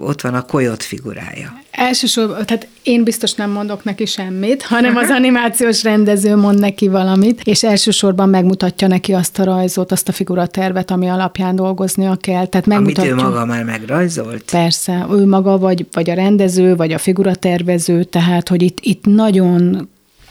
Ott van a kolyot figurája. Elsősorban, tehát én biztos nem mondok neki semmit, hanem az animációs rendező mond neki valamit, és elsősorban megmutatja neki azt a rajzot, azt a figuratervet, ami alapján dolgoznia kell. Tehát megmutatja, Amit ő maga már megrajzolt? Persze, ő maga, vagy, vagy a rendező, vagy a figuratervező, tehát, hogy itt, itt nagyon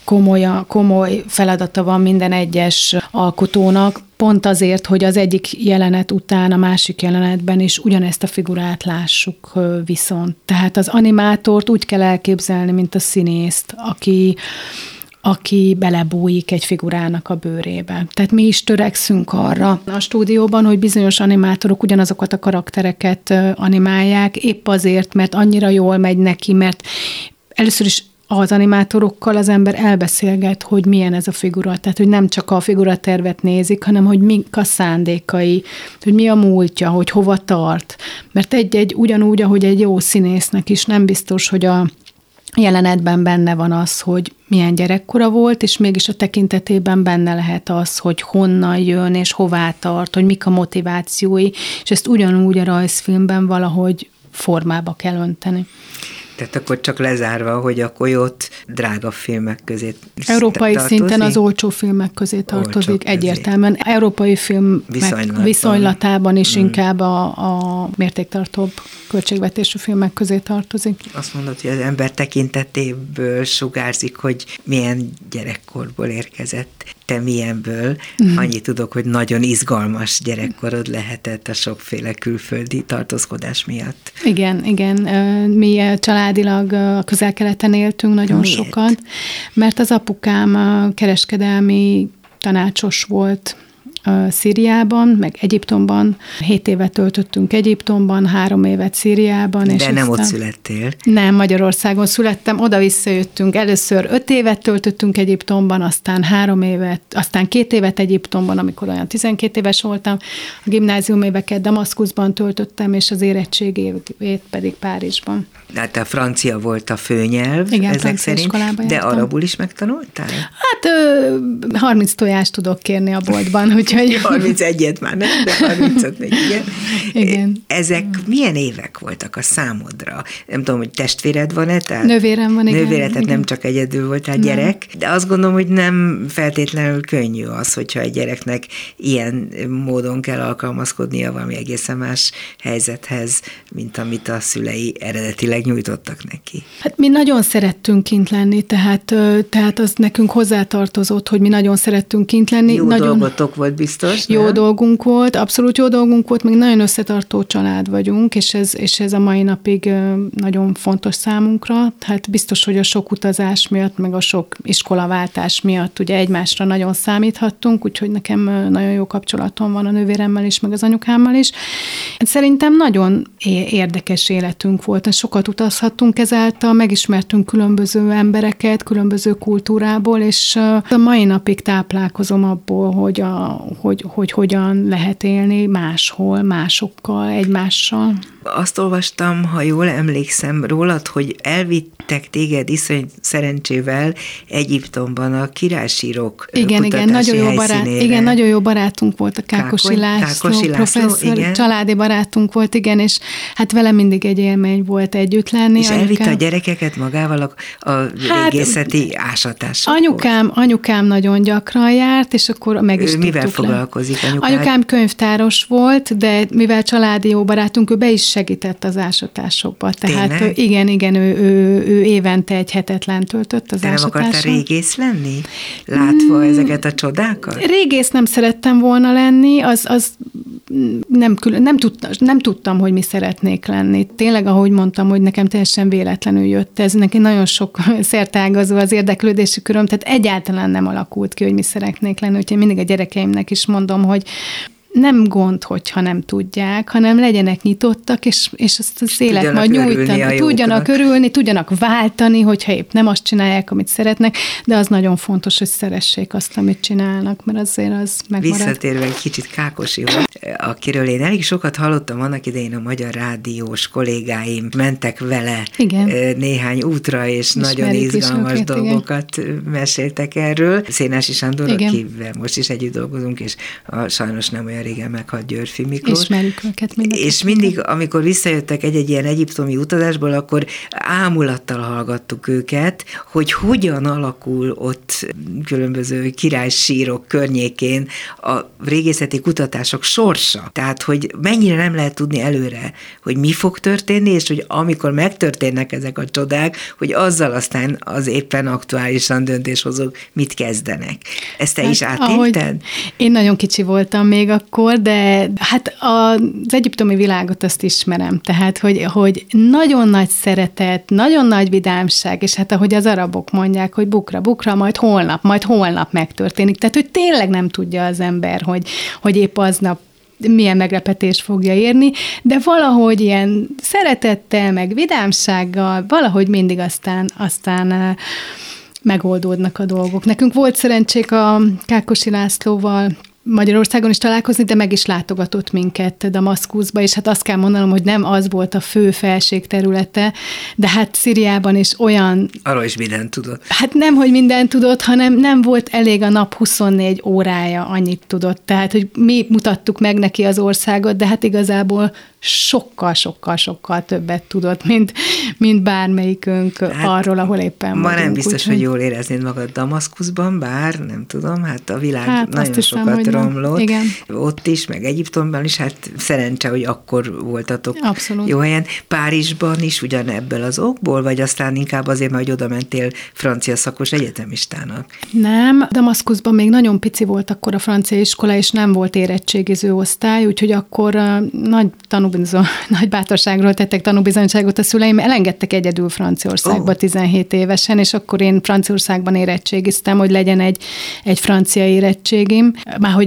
komoly, komoly feladata van minden egyes alkotónak, pont azért, hogy az egyik jelenet után a másik jelenetben is ugyanezt a figurát lássuk viszont. Tehát az animátort úgy kell elképzelni, mint a színészt, aki aki belebújik egy figurának a bőrébe. Tehát mi is törekszünk arra a stúdióban, hogy bizonyos animátorok ugyanazokat a karaktereket animálják, épp azért, mert annyira jól megy neki, mert először is az animátorokkal az ember elbeszélget, hogy milyen ez a figura. Tehát, hogy nem csak a figura tervet nézik, hanem hogy mik a szándékai, hogy mi a múltja, hogy hova tart. Mert egy-egy ugyanúgy, ahogy egy jó színésznek is nem biztos, hogy a jelenetben benne van az, hogy milyen gyerekkora volt, és mégis a tekintetében benne lehet az, hogy honnan jön, és hová tart, hogy mik a motivációi, és ezt ugyanúgy a rajzfilmben valahogy formába kell önteni. Tehát akkor csak lezárva, hogy a kolyót drága filmek közé Európai tartozik? szinten az olcsó filmek közé tartozik, olcsó egyértelműen. Közé. Európai film viszonylatban, viszonylatában is hmm. inkább a, a mértéktartóbb költségvetésű filmek közé tartozik. Azt mondod, hogy az ember tekintetéből sugárzik, hogy milyen gyerekkorból érkezett te milyenből. Mm. Annyit tudok, hogy nagyon izgalmas gyerekkorod lehetett a sokféle külföldi tartózkodás miatt. Igen, igen. Mi családilag a közel-keleten éltünk nagyon Miért? sokat, mert az apukám kereskedelmi tanácsos volt Szíriában, meg Egyiptomban. Hét évet töltöttünk Egyiptomban, három évet Szíriában. De és nem aztán... ott születtél. Nem, Magyarországon születtem, oda visszajöttünk. Először öt évet töltöttünk Egyiptomban, aztán három évet, aztán két évet Egyiptomban, amikor olyan 12 éves voltam. A gimnázium éveket Damaszkuszban töltöttem, és az érettségét pedig Párizsban. Hát a francia volt a főnyelv, Igen, ezek szerint, de arabul is megtanultál? Hát ö, 30 tojást tudok kérni a boltban, úgyhogy... 31-et már nem, de 35 még igen. igen. Ezek milyen évek voltak a számodra? Nem tudom, hogy testvéred van-e? Tehát Nővérem van, igen. Nővére, tehát igen. nem csak egyedül voltál gyerek, de azt gondolom, hogy nem feltétlenül könnyű az, hogyha egy gyereknek ilyen módon kell alkalmazkodnia valami egészen más helyzethez, mint amit a szülei eredetileg nyújtottak neki. Hát mi nagyon szerettünk kint lenni, tehát, tehát az nekünk hozzátartozott, hogy mi nagyon szerettünk kint lenni. Jó nagyon, dolgotok volt biztos, Jó nem? dolgunk volt, abszolút jó dolgunk volt, még nagyon összetartó család vagyunk, és ez, és ez a mai napig nagyon fontos számunkra. Tehát biztos, hogy a sok utazás miatt, meg a sok iskolaváltás miatt ugye egymásra nagyon számíthattunk, úgyhogy nekem nagyon jó kapcsolatom van a nővéremmel is, meg az anyukámmal is. Szerintem nagyon érdekes életünk volt, sokat utazhattunk ezáltal, megismertünk különböző embereket, különböző kultúrából, és a mai napig táplálkozom abból, hogy, a, hogy, hogy hogyan lehet élni máshol, másokkal, egymással. Azt olvastam, ha jól emlékszem rólad, hogy elvittek téged iszony szerencsével Egyiptomban a királysírok Igen, igen, nagyon jó barát, igen, nagyon jó barátunk volt a Kákosi László, Kákosi László professzor, igen. családi barátunk volt, igen, és hát vele mindig egy élmény volt együtt lenni. És anyukám, elvitte a gyerekeket magával a, a hát, régészeti ásatásokhoz? Anyukám, anyukám nagyon gyakran járt, és akkor meg is ő mivel foglalkozik anyukám? Anyukám könyvtáros volt, de mivel családi jó barátunk, ő be is segített az ásatásokba. Tehát Tényleg? igen, igen, ő, ő, ő évente egy hetet lent töltött az Te ásatáson. nem akartál régész lenni? Látva hmm, ezeket a csodákat? Régész nem szerettem volna lenni, az, az nem, külön, nem, tudta, nem tudtam, hogy mi szeretnék lenni. Tényleg, ahogy mondtam, hogy nekem teljesen véletlenül jött ez. Neki nagyon sok szertágazó az érdeklődési köröm, tehát egyáltalán nem alakult ki, hogy mi szeretnék lenni. Úgyhogy mindig a gyerekeimnek is mondom, hogy nem gond, hogyha nem tudják, hanem legyenek nyitottak, és, és azt az élet majd nyújtani. Tudjanak örülni, tudjanak váltani, hogyha épp nem azt csinálják, amit szeretnek, de az nagyon fontos, hogy szeressék azt, amit csinálnak, mert azért az megmarad. Visszatérve egy kicsit Kákosihoz, akiről én elég sokat hallottam annak idején a magyar rádiós kollégáim mentek vele igen. néhány útra, és Ismerik nagyon izgalmas őket, dolgokat igen. meséltek erről. Szénási Sándor, igen. akivel most is együtt dolgozunk, és a, sajnos nem olyan régen meghalt Györfi Miklós. Ismerjük őket mindegy. És mindig, amikor visszajöttek egy-egy ilyen egyiptomi utazásból, akkor ámulattal hallgattuk őket, hogy hogyan alakul ott különböző királysírok környékén a régészeti kutatások sorsa. Tehát, hogy mennyire nem lehet tudni előre, hogy mi fog történni, és hogy amikor megtörténnek ezek a csodák, hogy azzal aztán az éppen aktuálisan döntéshozók mit kezdenek. Ezt te hát, is átélted? Én nagyon kicsi voltam még akkor, akkor, de hát az egyiptomi világot azt ismerem, tehát hogy, hogy nagyon nagy szeretet, nagyon nagy vidámság, és hát ahogy az arabok mondják, hogy bukra, bukra, majd holnap, majd holnap megtörténik. Tehát, hogy tényleg nem tudja az ember, hogy, hogy épp aznap milyen meglepetés fogja érni, de valahogy ilyen szeretettel, meg vidámsággal, valahogy mindig aztán, aztán megoldódnak a dolgok. Nekünk volt szerencsék a Kákosi Lászlóval Magyarországon is találkozni, de meg is látogatott minket Damaszkuszba, és hát azt kell mondanom, hogy nem az volt a fő felség területe, de hát Szíriában is olyan... Arról is mindent tudott. Hát nem, hogy mindent tudott, hanem nem volt elég a nap 24 órája, annyit tudott. Tehát, hogy mi mutattuk meg neki az országot, de hát igazából sokkal-sokkal-sokkal többet tudott, mint, mint bármelyikünk hát, arról, ahol éppen Ma vagyunk, nem biztos, úgy, hogy jól éreznéd magad Damaszkuszban, bár nem tudom, hát a világ hát nagyon hiszem, sokat romlott. Igen. Ott is, meg Egyiptomban is, hát szerencse, hogy akkor voltatok Abszolút. jó helyen. Párizsban is ugyanebből az okból, vagy aztán inkább azért, mert hogy oda mentél francia szakos egyetemistának? Nem, Damaszkuszban még nagyon pici volt akkor a francia iskola, és nem volt érettségiző osztály, úgyhogy akkor nagy tanúbizony, nagy bátorságról tettek tanúbizonyságot a szüleim, elengedtek egyedül Franciaországba oh. 17 évesen, és akkor én Franciaországban érettségiztem, hogy legyen egy, egy francia érettségim, már hogy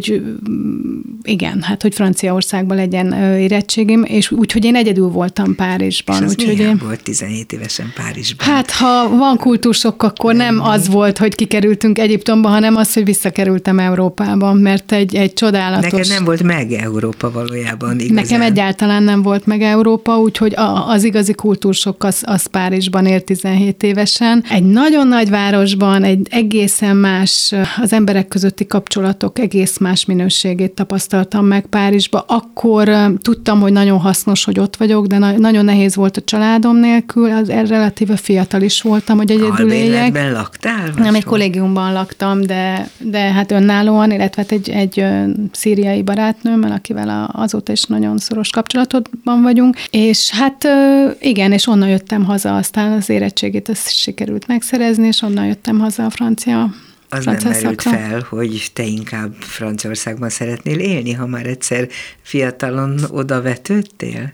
igen, hát hogy Franciaországban legyen érettségim, és úgyhogy én egyedül voltam Párizsban. És úgyhogy én... volt 17 évesen Párizsban? Hát ha van kultúrsok, akkor nem, nem az volt, hogy kikerültünk Egyiptomba, hanem az, hogy visszakerültem Európába, mert egy, egy csodálatos... Neked nem volt meg Európa valójában igazán. Nekem egyáltalán nem volt meg Európa, úgyhogy az igazi kultúrsok az, az Párizsban élt 17 évesen. Egy nagyon nagy városban, egy egészen más az emberek közötti kapcsolatok egész más minőségét tapasztaltam meg Párizsba. Akkor tudtam, hogy nagyon hasznos, hogy ott vagyok, de na- nagyon nehéz volt a családom nélkül, az relatíve fiatal is voltam, hogy egyedül éljek. laktál? Nem, egy kollégiumban laktam, de, de hát önállóan, illetve hát egy, egy szíriai barátnőmmel, akivel azóta is nagyon szoros kapcsolatban vagyunk, és hát igen, és onnan jöttem haza, aztán az érettségét ezt sikerült megszerezni, és onnan jöttem haza a francia az nem merült fel, hogy te inkább Franciaországban szeretnél élni, ha már egyszer fiatalon oda vetődtél?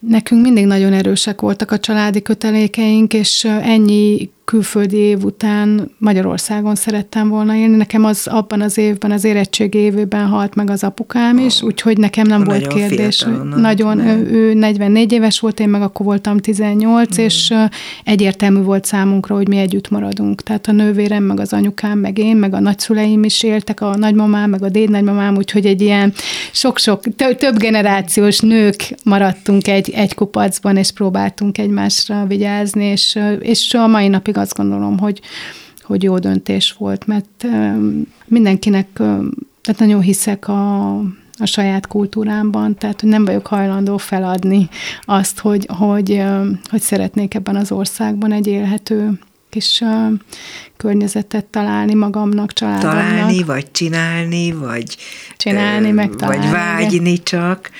Nekünk mindig nagyon erősek voltak a családi kötelékeink, és ennyi külföldi év után Magyarországon szerettem volna élni. Nekem az abban az évben, az érettségi évében halt meg az apukám is, úgyhogy nekem nem volt kérdés. Nagyon, ő, ő 44 éves volt, én meg akkor voltam 18, mm. és egyértelmű volt számunkra, hogy mi együtt maradunk. Tehát a nővérem, meg az anyukám, meg én, meg a nagyszüleim is éltek, a nagymamám, meg a dédnagymamám, úgyhogy egy ilyen sok-sok, több generációs nők maradtunk egy, egy kupacban, és próbáltunk egymásra vigyázni, és, és a mai napig még azt gondolom, hogy, hogy jó döntés volt, mert mindenkinek, tehát nagyon hiszek a, a saját kultúrámban, tehát hogy nem vagyok hajlandó feladni azt, hogy, hogy, hogy szeretnék ebben az országban egy élhető kis környezetet találni magamnak, családomnak. Találni, vagy csinálni, vagy csinálni, meg találni. Vagy vágyni csak.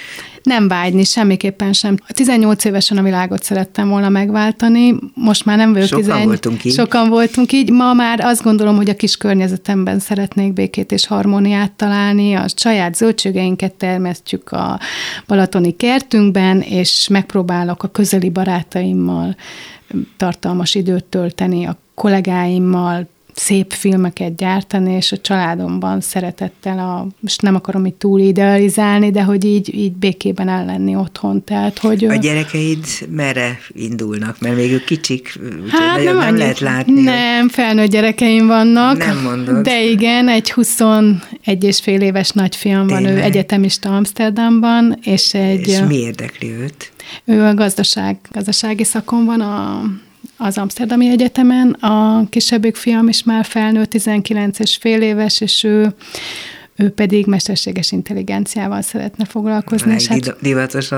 Nem vágyni, semmiképpen sem. 18 évesen a világot szerettem volna megváltani, most már nem vagyok Sokan 18. voltunk így. Sokan voltunk így. Ma már azt gondolom, hogy a kis környezetemben szeretnék békét és harmóniát találni, a saját zöldségeinket termesztjük a balatoni kertünkben, és megpróbálok a közeli barátaimmal tartalmas időt tölteni, a kollégáimmal, szép filmeket gyártani, és a családomban szeretettel, a, most nem akarom itt túl idealizálni, de hogy így, így békében el lenni otthon. Tehát, hogy, a gyerekeid merre indulnak? Mert még ők kicsik, hát nem, nem lehet látni. Nem, felnőtt gyerekeim vannak. Nem mondod. De igen, egy 21 és fél éves nagyfiam van, ő egyetemista Amsterdamban, és egy... És mi érdekli őt? Ő a gazdaság, gazdasági szakon van a az Amsterdami Egyetemen, a kisebbik fiam is már felnőtt, 19 és fél éves, és ő ő pedig mesterséges intelligenciával szeretne foglalkozni. A hát,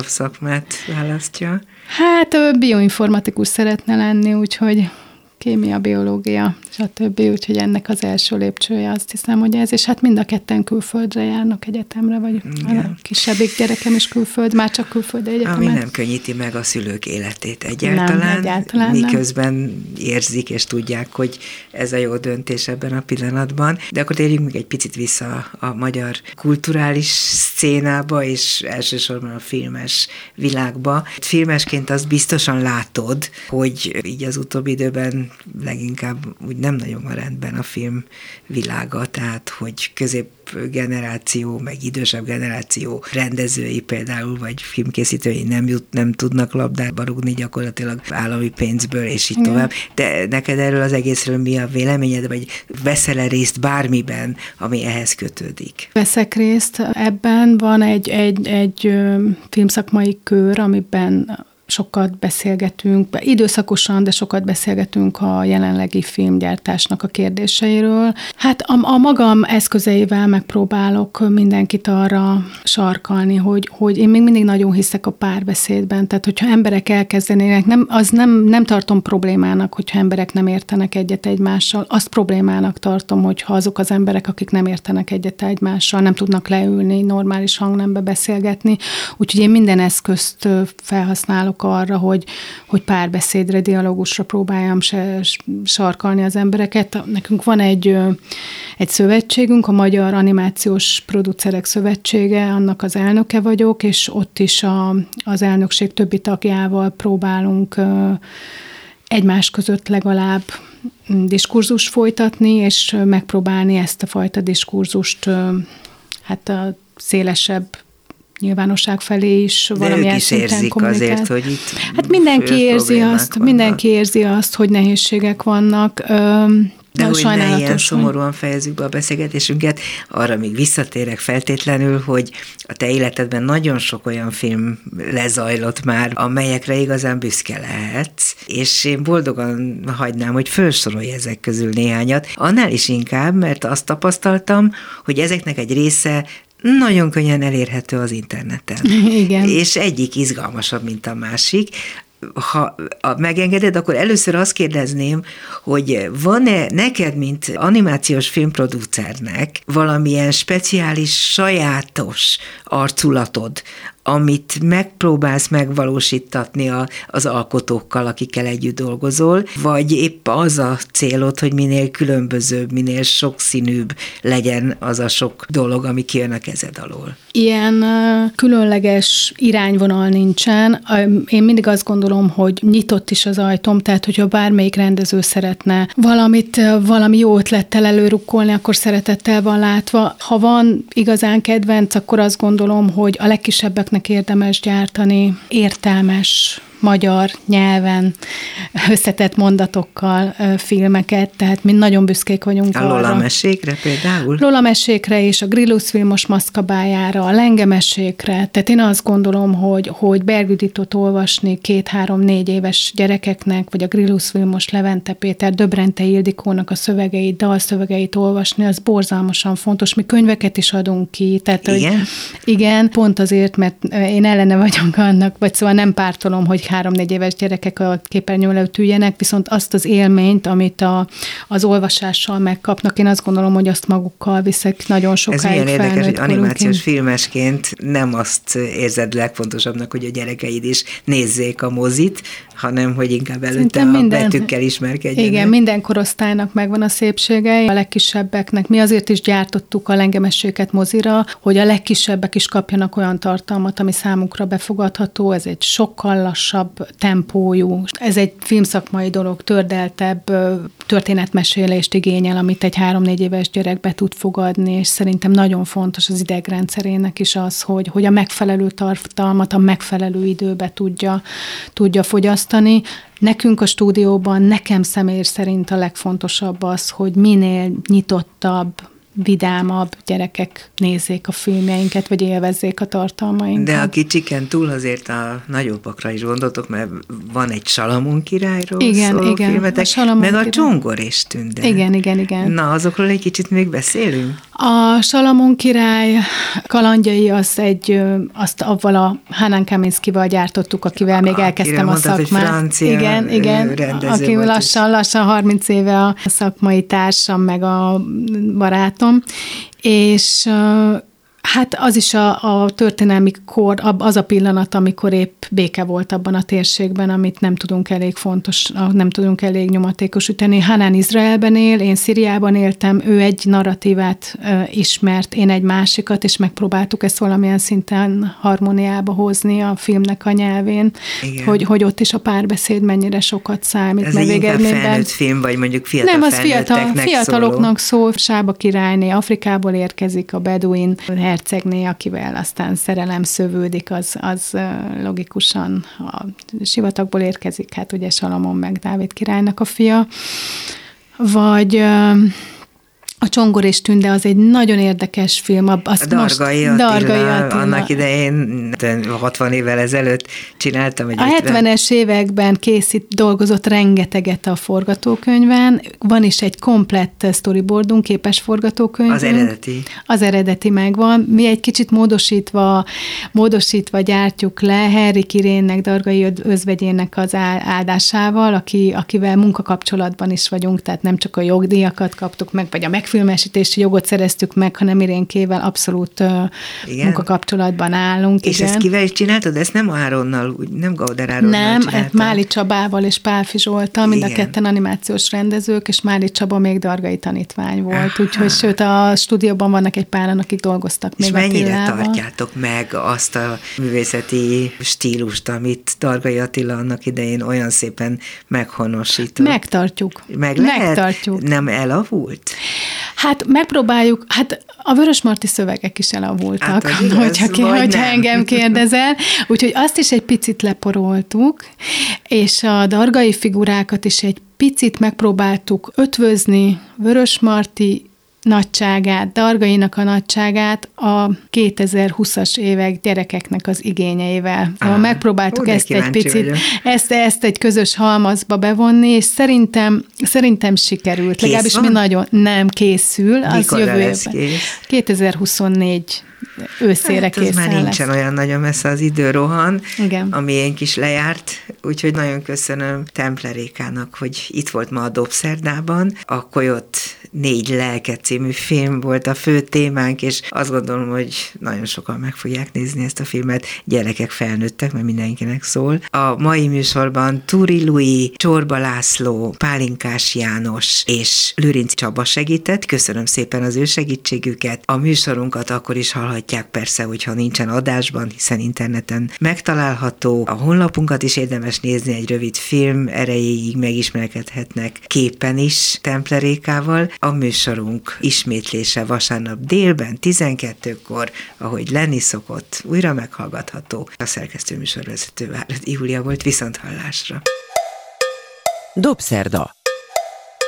szakmát választja. Hát ő bioinformatikus szeretne lenni, úgyhogy kémia, biológia, stb. Úgyhogy ennek az első lépcsője azt hiszem, hogy ez, és hát mind a ketten külföldre járnak egyetemre, vagy Igen. a kisebbik gyerekem is külföld, már csak külföldi egyetemet. Ami nem könnyíti meg a szülők életét egyáltalán, nem, egyáltalán miközben nem. érzik és tudják, hogy ez a jó döntés ebben a pillanatban. De akkor térjünk még egy picit vissza a magyar kulturális szcénába, és elsősorban a filmes világba. Filmesként azt biztosan látod, hogy így az utóbbi időben leginkább úgy nem nagyon van rendben a film világa, tehát hogy közép generáció, meg idősebb generáció rendezői például, vagy filmkészítői nem, jut, nem tudnak labdába rugni gyakorlatilag állami pénzből, és így Igen. tovább. De neked erről az egészről mi a véleményed, vagy veszel-e részt bármiben, ami ehhez kötődik? Veszek részt. Ebben van egy, egy, egy filmszakmai kör, amiben sokat beszélgetünk, időszakosan, de sokat beszélgetünk a jelenlegi filmgyártásnak a kérdéseiről. Hát a, a magam eszközeivel megpróbálok mindenkit arra sarkalni, hogy, hogy én még mindig nagyon hiszek a párbeszédben, tehát hogyha emberek elkezdenének, nem, az nem, nem tartom problémának, hogyha emberek nem értenek egyet egymással, azt problémának tartom, hogyha azok az emberek, akik nem értenek egyet egymással, nem tudnak leülni, normális hangnembe beszélgetni, úgyhogy én minden eszközt felhasználok gondolok arra, hogy, hogy párbeszédre, dialógusra próbáljam se, sarkalni az embereket. Nekünk van egy, egy szövetségünk, a Magyar Animációs Producerek Szövetsége, annak az elnöke vagyok, és ott is a, az elnökség többi tagjával próbálunk egymás között legalább diskurzus folytatni, és megpróbálni ezt a fajta diskurzust hát a szélesebb nyilvánosság felé is valamilyen is érzik azért, hogy itt Hát mindenki érzi azt, vannak. mindenki érzi azt, hogy nehézségek vannak. De hogy ne ilyen szomorúan fejezzük be a beszélgetésünket, arra még visszatérek feltétlenül, hogy a te életedben nagyon sok olyan film lezajlott már, amelyekre igazán büszke lehetsz, és én boldogan hagynám, hogy felsorolj ezek közül néhányat. Annál is inkább, mert azt tapasztaltam, hogy ezeknek egy része nagyon könnyen elérhető az interneten. Igen. És egyik izgalmasabb, mint a másik ha megengeded, akkor először azt kérdezném, hogy van-e neked, mint animációs filmproducernek valamilyen speciális, sajátos arculatod, amit megpróbálsz megvalósítatni a, az alkotókkal, akikkel együtt dolgozol, vagy épp az a célod, hogy minél különbözőbb, minél sokszínűbb legyen az a sok dolog, ami kijön a kezed alól? Ilyen különleges irányvonal nincsen. Én mindig azt gondolom, hogy nyitott is az ajtom, tehát hogyha bármelyik rendező szeretne valamit, valami jó ötlettel előrukkolni, akkor szeretettel van látva. Ha van igazán kedvenc, akkor azt gondolom, hogy a legkisebbeknek érdemes gyártani értelmes magyar nyelven összetett mondatokkal filmeket, tehát mi nagyon büszkék vagyunk a arra. Lola mesékre például? Lola mesékre és a Grillus filmos maszkabájára, a Lenge mesékre. Tehát én azt gondolom, hogy, hogy Bergüditot olvasni két-három-négy éves gyerekeknek, vagy a Grillus filmos Levente Péter, Döbrente Ildikónak a szövegeit, dalszövegeit olvasni, az borzalmasan fontos. Mi könyveket is adunk ki. Tehát, igen? Hogy, igen, pont azért, mert én ellene vagyok annak, vagy szóval nem pártolom, hogy három-négy éves gyerekek a képernyő előtt üljenek, viszont azt az élményt, amit a, az olvasással megkapnak, én azt gondolom, hogy azt magukkal viszek nagyon sokáig Ez milyen érdekes, hogy animációs filmesként nem azt érzed legfontosabbnak, hogy a gyerekeid is nézzék a mozit, hanem hogy inkább előtte Szerintem a betűkkel ismerkedjenek. Igen, minden korosztálynak megvan a szépsége, a legkisebbeknek. Mi azért is gyártottuk a lengemességet mozira, hogy a legkisebbek is kapjanak olyan tartalmat, ami számukra befogadható. Ez egy sokkal lassabb tempójú. Ez egy filmszakmai dolog, tördeltebb történetmesélést igényel, amit egy három-négy éves gyerek be tud fogadni, és szerintem nagyon fontos az idegrendszerének is az, hogy, hogy a megfelelő tartalmat a megfelelő időbe tudja, tudja fogyasztani, választani. Nekünk a stúdióban, nekem személy szerint a legfontosabb az, hogy minél nyitottabb, vidámabb gyerekek nézzék a filmjeinket, vagy élvezzék a tartalmainkat. De a kicsiken túl azért a nagyobbakra is gondoltok, mert van egy Salamon királyról igen, szóló igen, filmetek, a meg király. a Csongor és Tünde. Igen, igen, igen. Na, azokról egy kicsit még beszélünk? A Salamon király kalandjai az egy, azt avval a Hanan Kaminskival gyártottuk, akivel még elkezdtem a szakmát. igen, igen, aki lassan, lassan 30 éve a szakmai társam, meg a barátom, és Hát az is a, a történelmi kor, az a pillanat, amikor épp béke volt abban a térségben, amit nem tudunk elég fontos, nem tudunk elég nyomatékosítani. Hanán Izraelben él, én Szíriában éltem, ő egy narratívát ismert, én egy másikat, és megpróbáltuk ezt valamilyen szinten harmóniába hozni a filmnek a nyelvén, hogy, hogy ott is a párbeszéd mennyire sokat számít. Ez egy inkább felnőtt film, vagy mondjuk fiatal Nem, az fiatal, fiataloknak szól. Sába királyné Afrikából érkezik a Beduin hercegné, akivel aztán szerelem szövődik, az, az logikusan a sivatagból érkezik, hát ugye Salamon meg Dávid királynak a fia. Vagy a Csongor és Tünde az egy nagyon érdekes film. Azt a Dargai most, Attila, Dargai Attila. Annak idején 60 évvel ezelőtt csináltam egy A 70-es években készít, dolgozott rengeteget a forgatókönyven. Van is egy komplett storyboardunk, képes forgatókönyv. Az eredeti. Az eredeti megvan. Mi egy kicsit módosítva, módosítva gyártjuk le Henry Kirénnek, Dargai özvegyének az áldásával, aki, akivel munkakapcsolatban is vagyunk, tehát nem csak a jogdíjakat kaptuk meg, vagy a meg megfilmesítési jogot szereztük meg, hanem Irénkével abszolút igen. munkakapcsolatban állunk. És igen. ezt kivel is csináltad? Ezt nem Áronnal, úgy, nem Gauder Áronnal Nem, hát Máli Csabával és Pálfi Zsoltal, mind a ketten animációs rendezők, és Máli Csaba még Dargai tanítvány volt. Aha. Úgyhogy sőt, a stúdióban vannak egy páran, akik dolgoztak és még mennyire Attilával. tartjátok meg azt a művészeti stílust, amit Dargai Attila annak idején olyan szépen meghonosított? Megtartjuk. Meg lehet? Megtartjuk. Nem elavult? Hát megpróbáljuk, hát a Vörös Marti szövegek is elavultak, hát, hogyha, ki, hogyha engem kérdezel. Úgyhogy azt is egy picit leporoltuk, és a dargai figurákat is egy picit megpróbáltuk ötvözni Vörös Marti nagyságát, Dargainak a nagyságát a 2020-as évek gyerekeknek az igényeivel. Szóval megpróbáltuk Ó, ezt egy picit, ezt, ezt egy közös halmazba bevonni, és szerintem, szerintem sikerült. Kész Legalábbis van? mi nagyon nem készül, az Mikor jövő évben. 2024 őszére hát, készen már nincsen lesz. olyan nagyon messze az idő rohan, Igen. ami én is lejárt, úgyhogy nagyon köszönöm Templerékának, hogy itt volt ma a Dobszerdában. A Koyot négy lelke című film volt a fő témánk, és azt gondolom, hogy nagyon sokan meg fogják nézni ezt a filmet. Gyerekek felnőttek, mert mindenkinek szól. A mai műsorban Turi Lui, Csorba László, Pálinkás János és Lőrinc Csaba segített. Köszönöm szépen az ő segítségüket. A műsorunkat akkor is hallhatják persze, hogyha nincsen adásban, hiszen interneten megtalálható. A honlapunkat is érdemes nézni, egy rövid film erejéig megismerkedhetnek képen is Templerékával. A műsorunk ismétlése vasárnap délben, 12-kor, ahogy lenni szokott, újra meghallgatható. A szerkesztő műsorvezető Várad Júlia volt viszont hallásra. Dobszerda.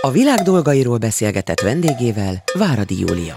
A világ dolgairól beszélgetett vendégével Váradi Júlia.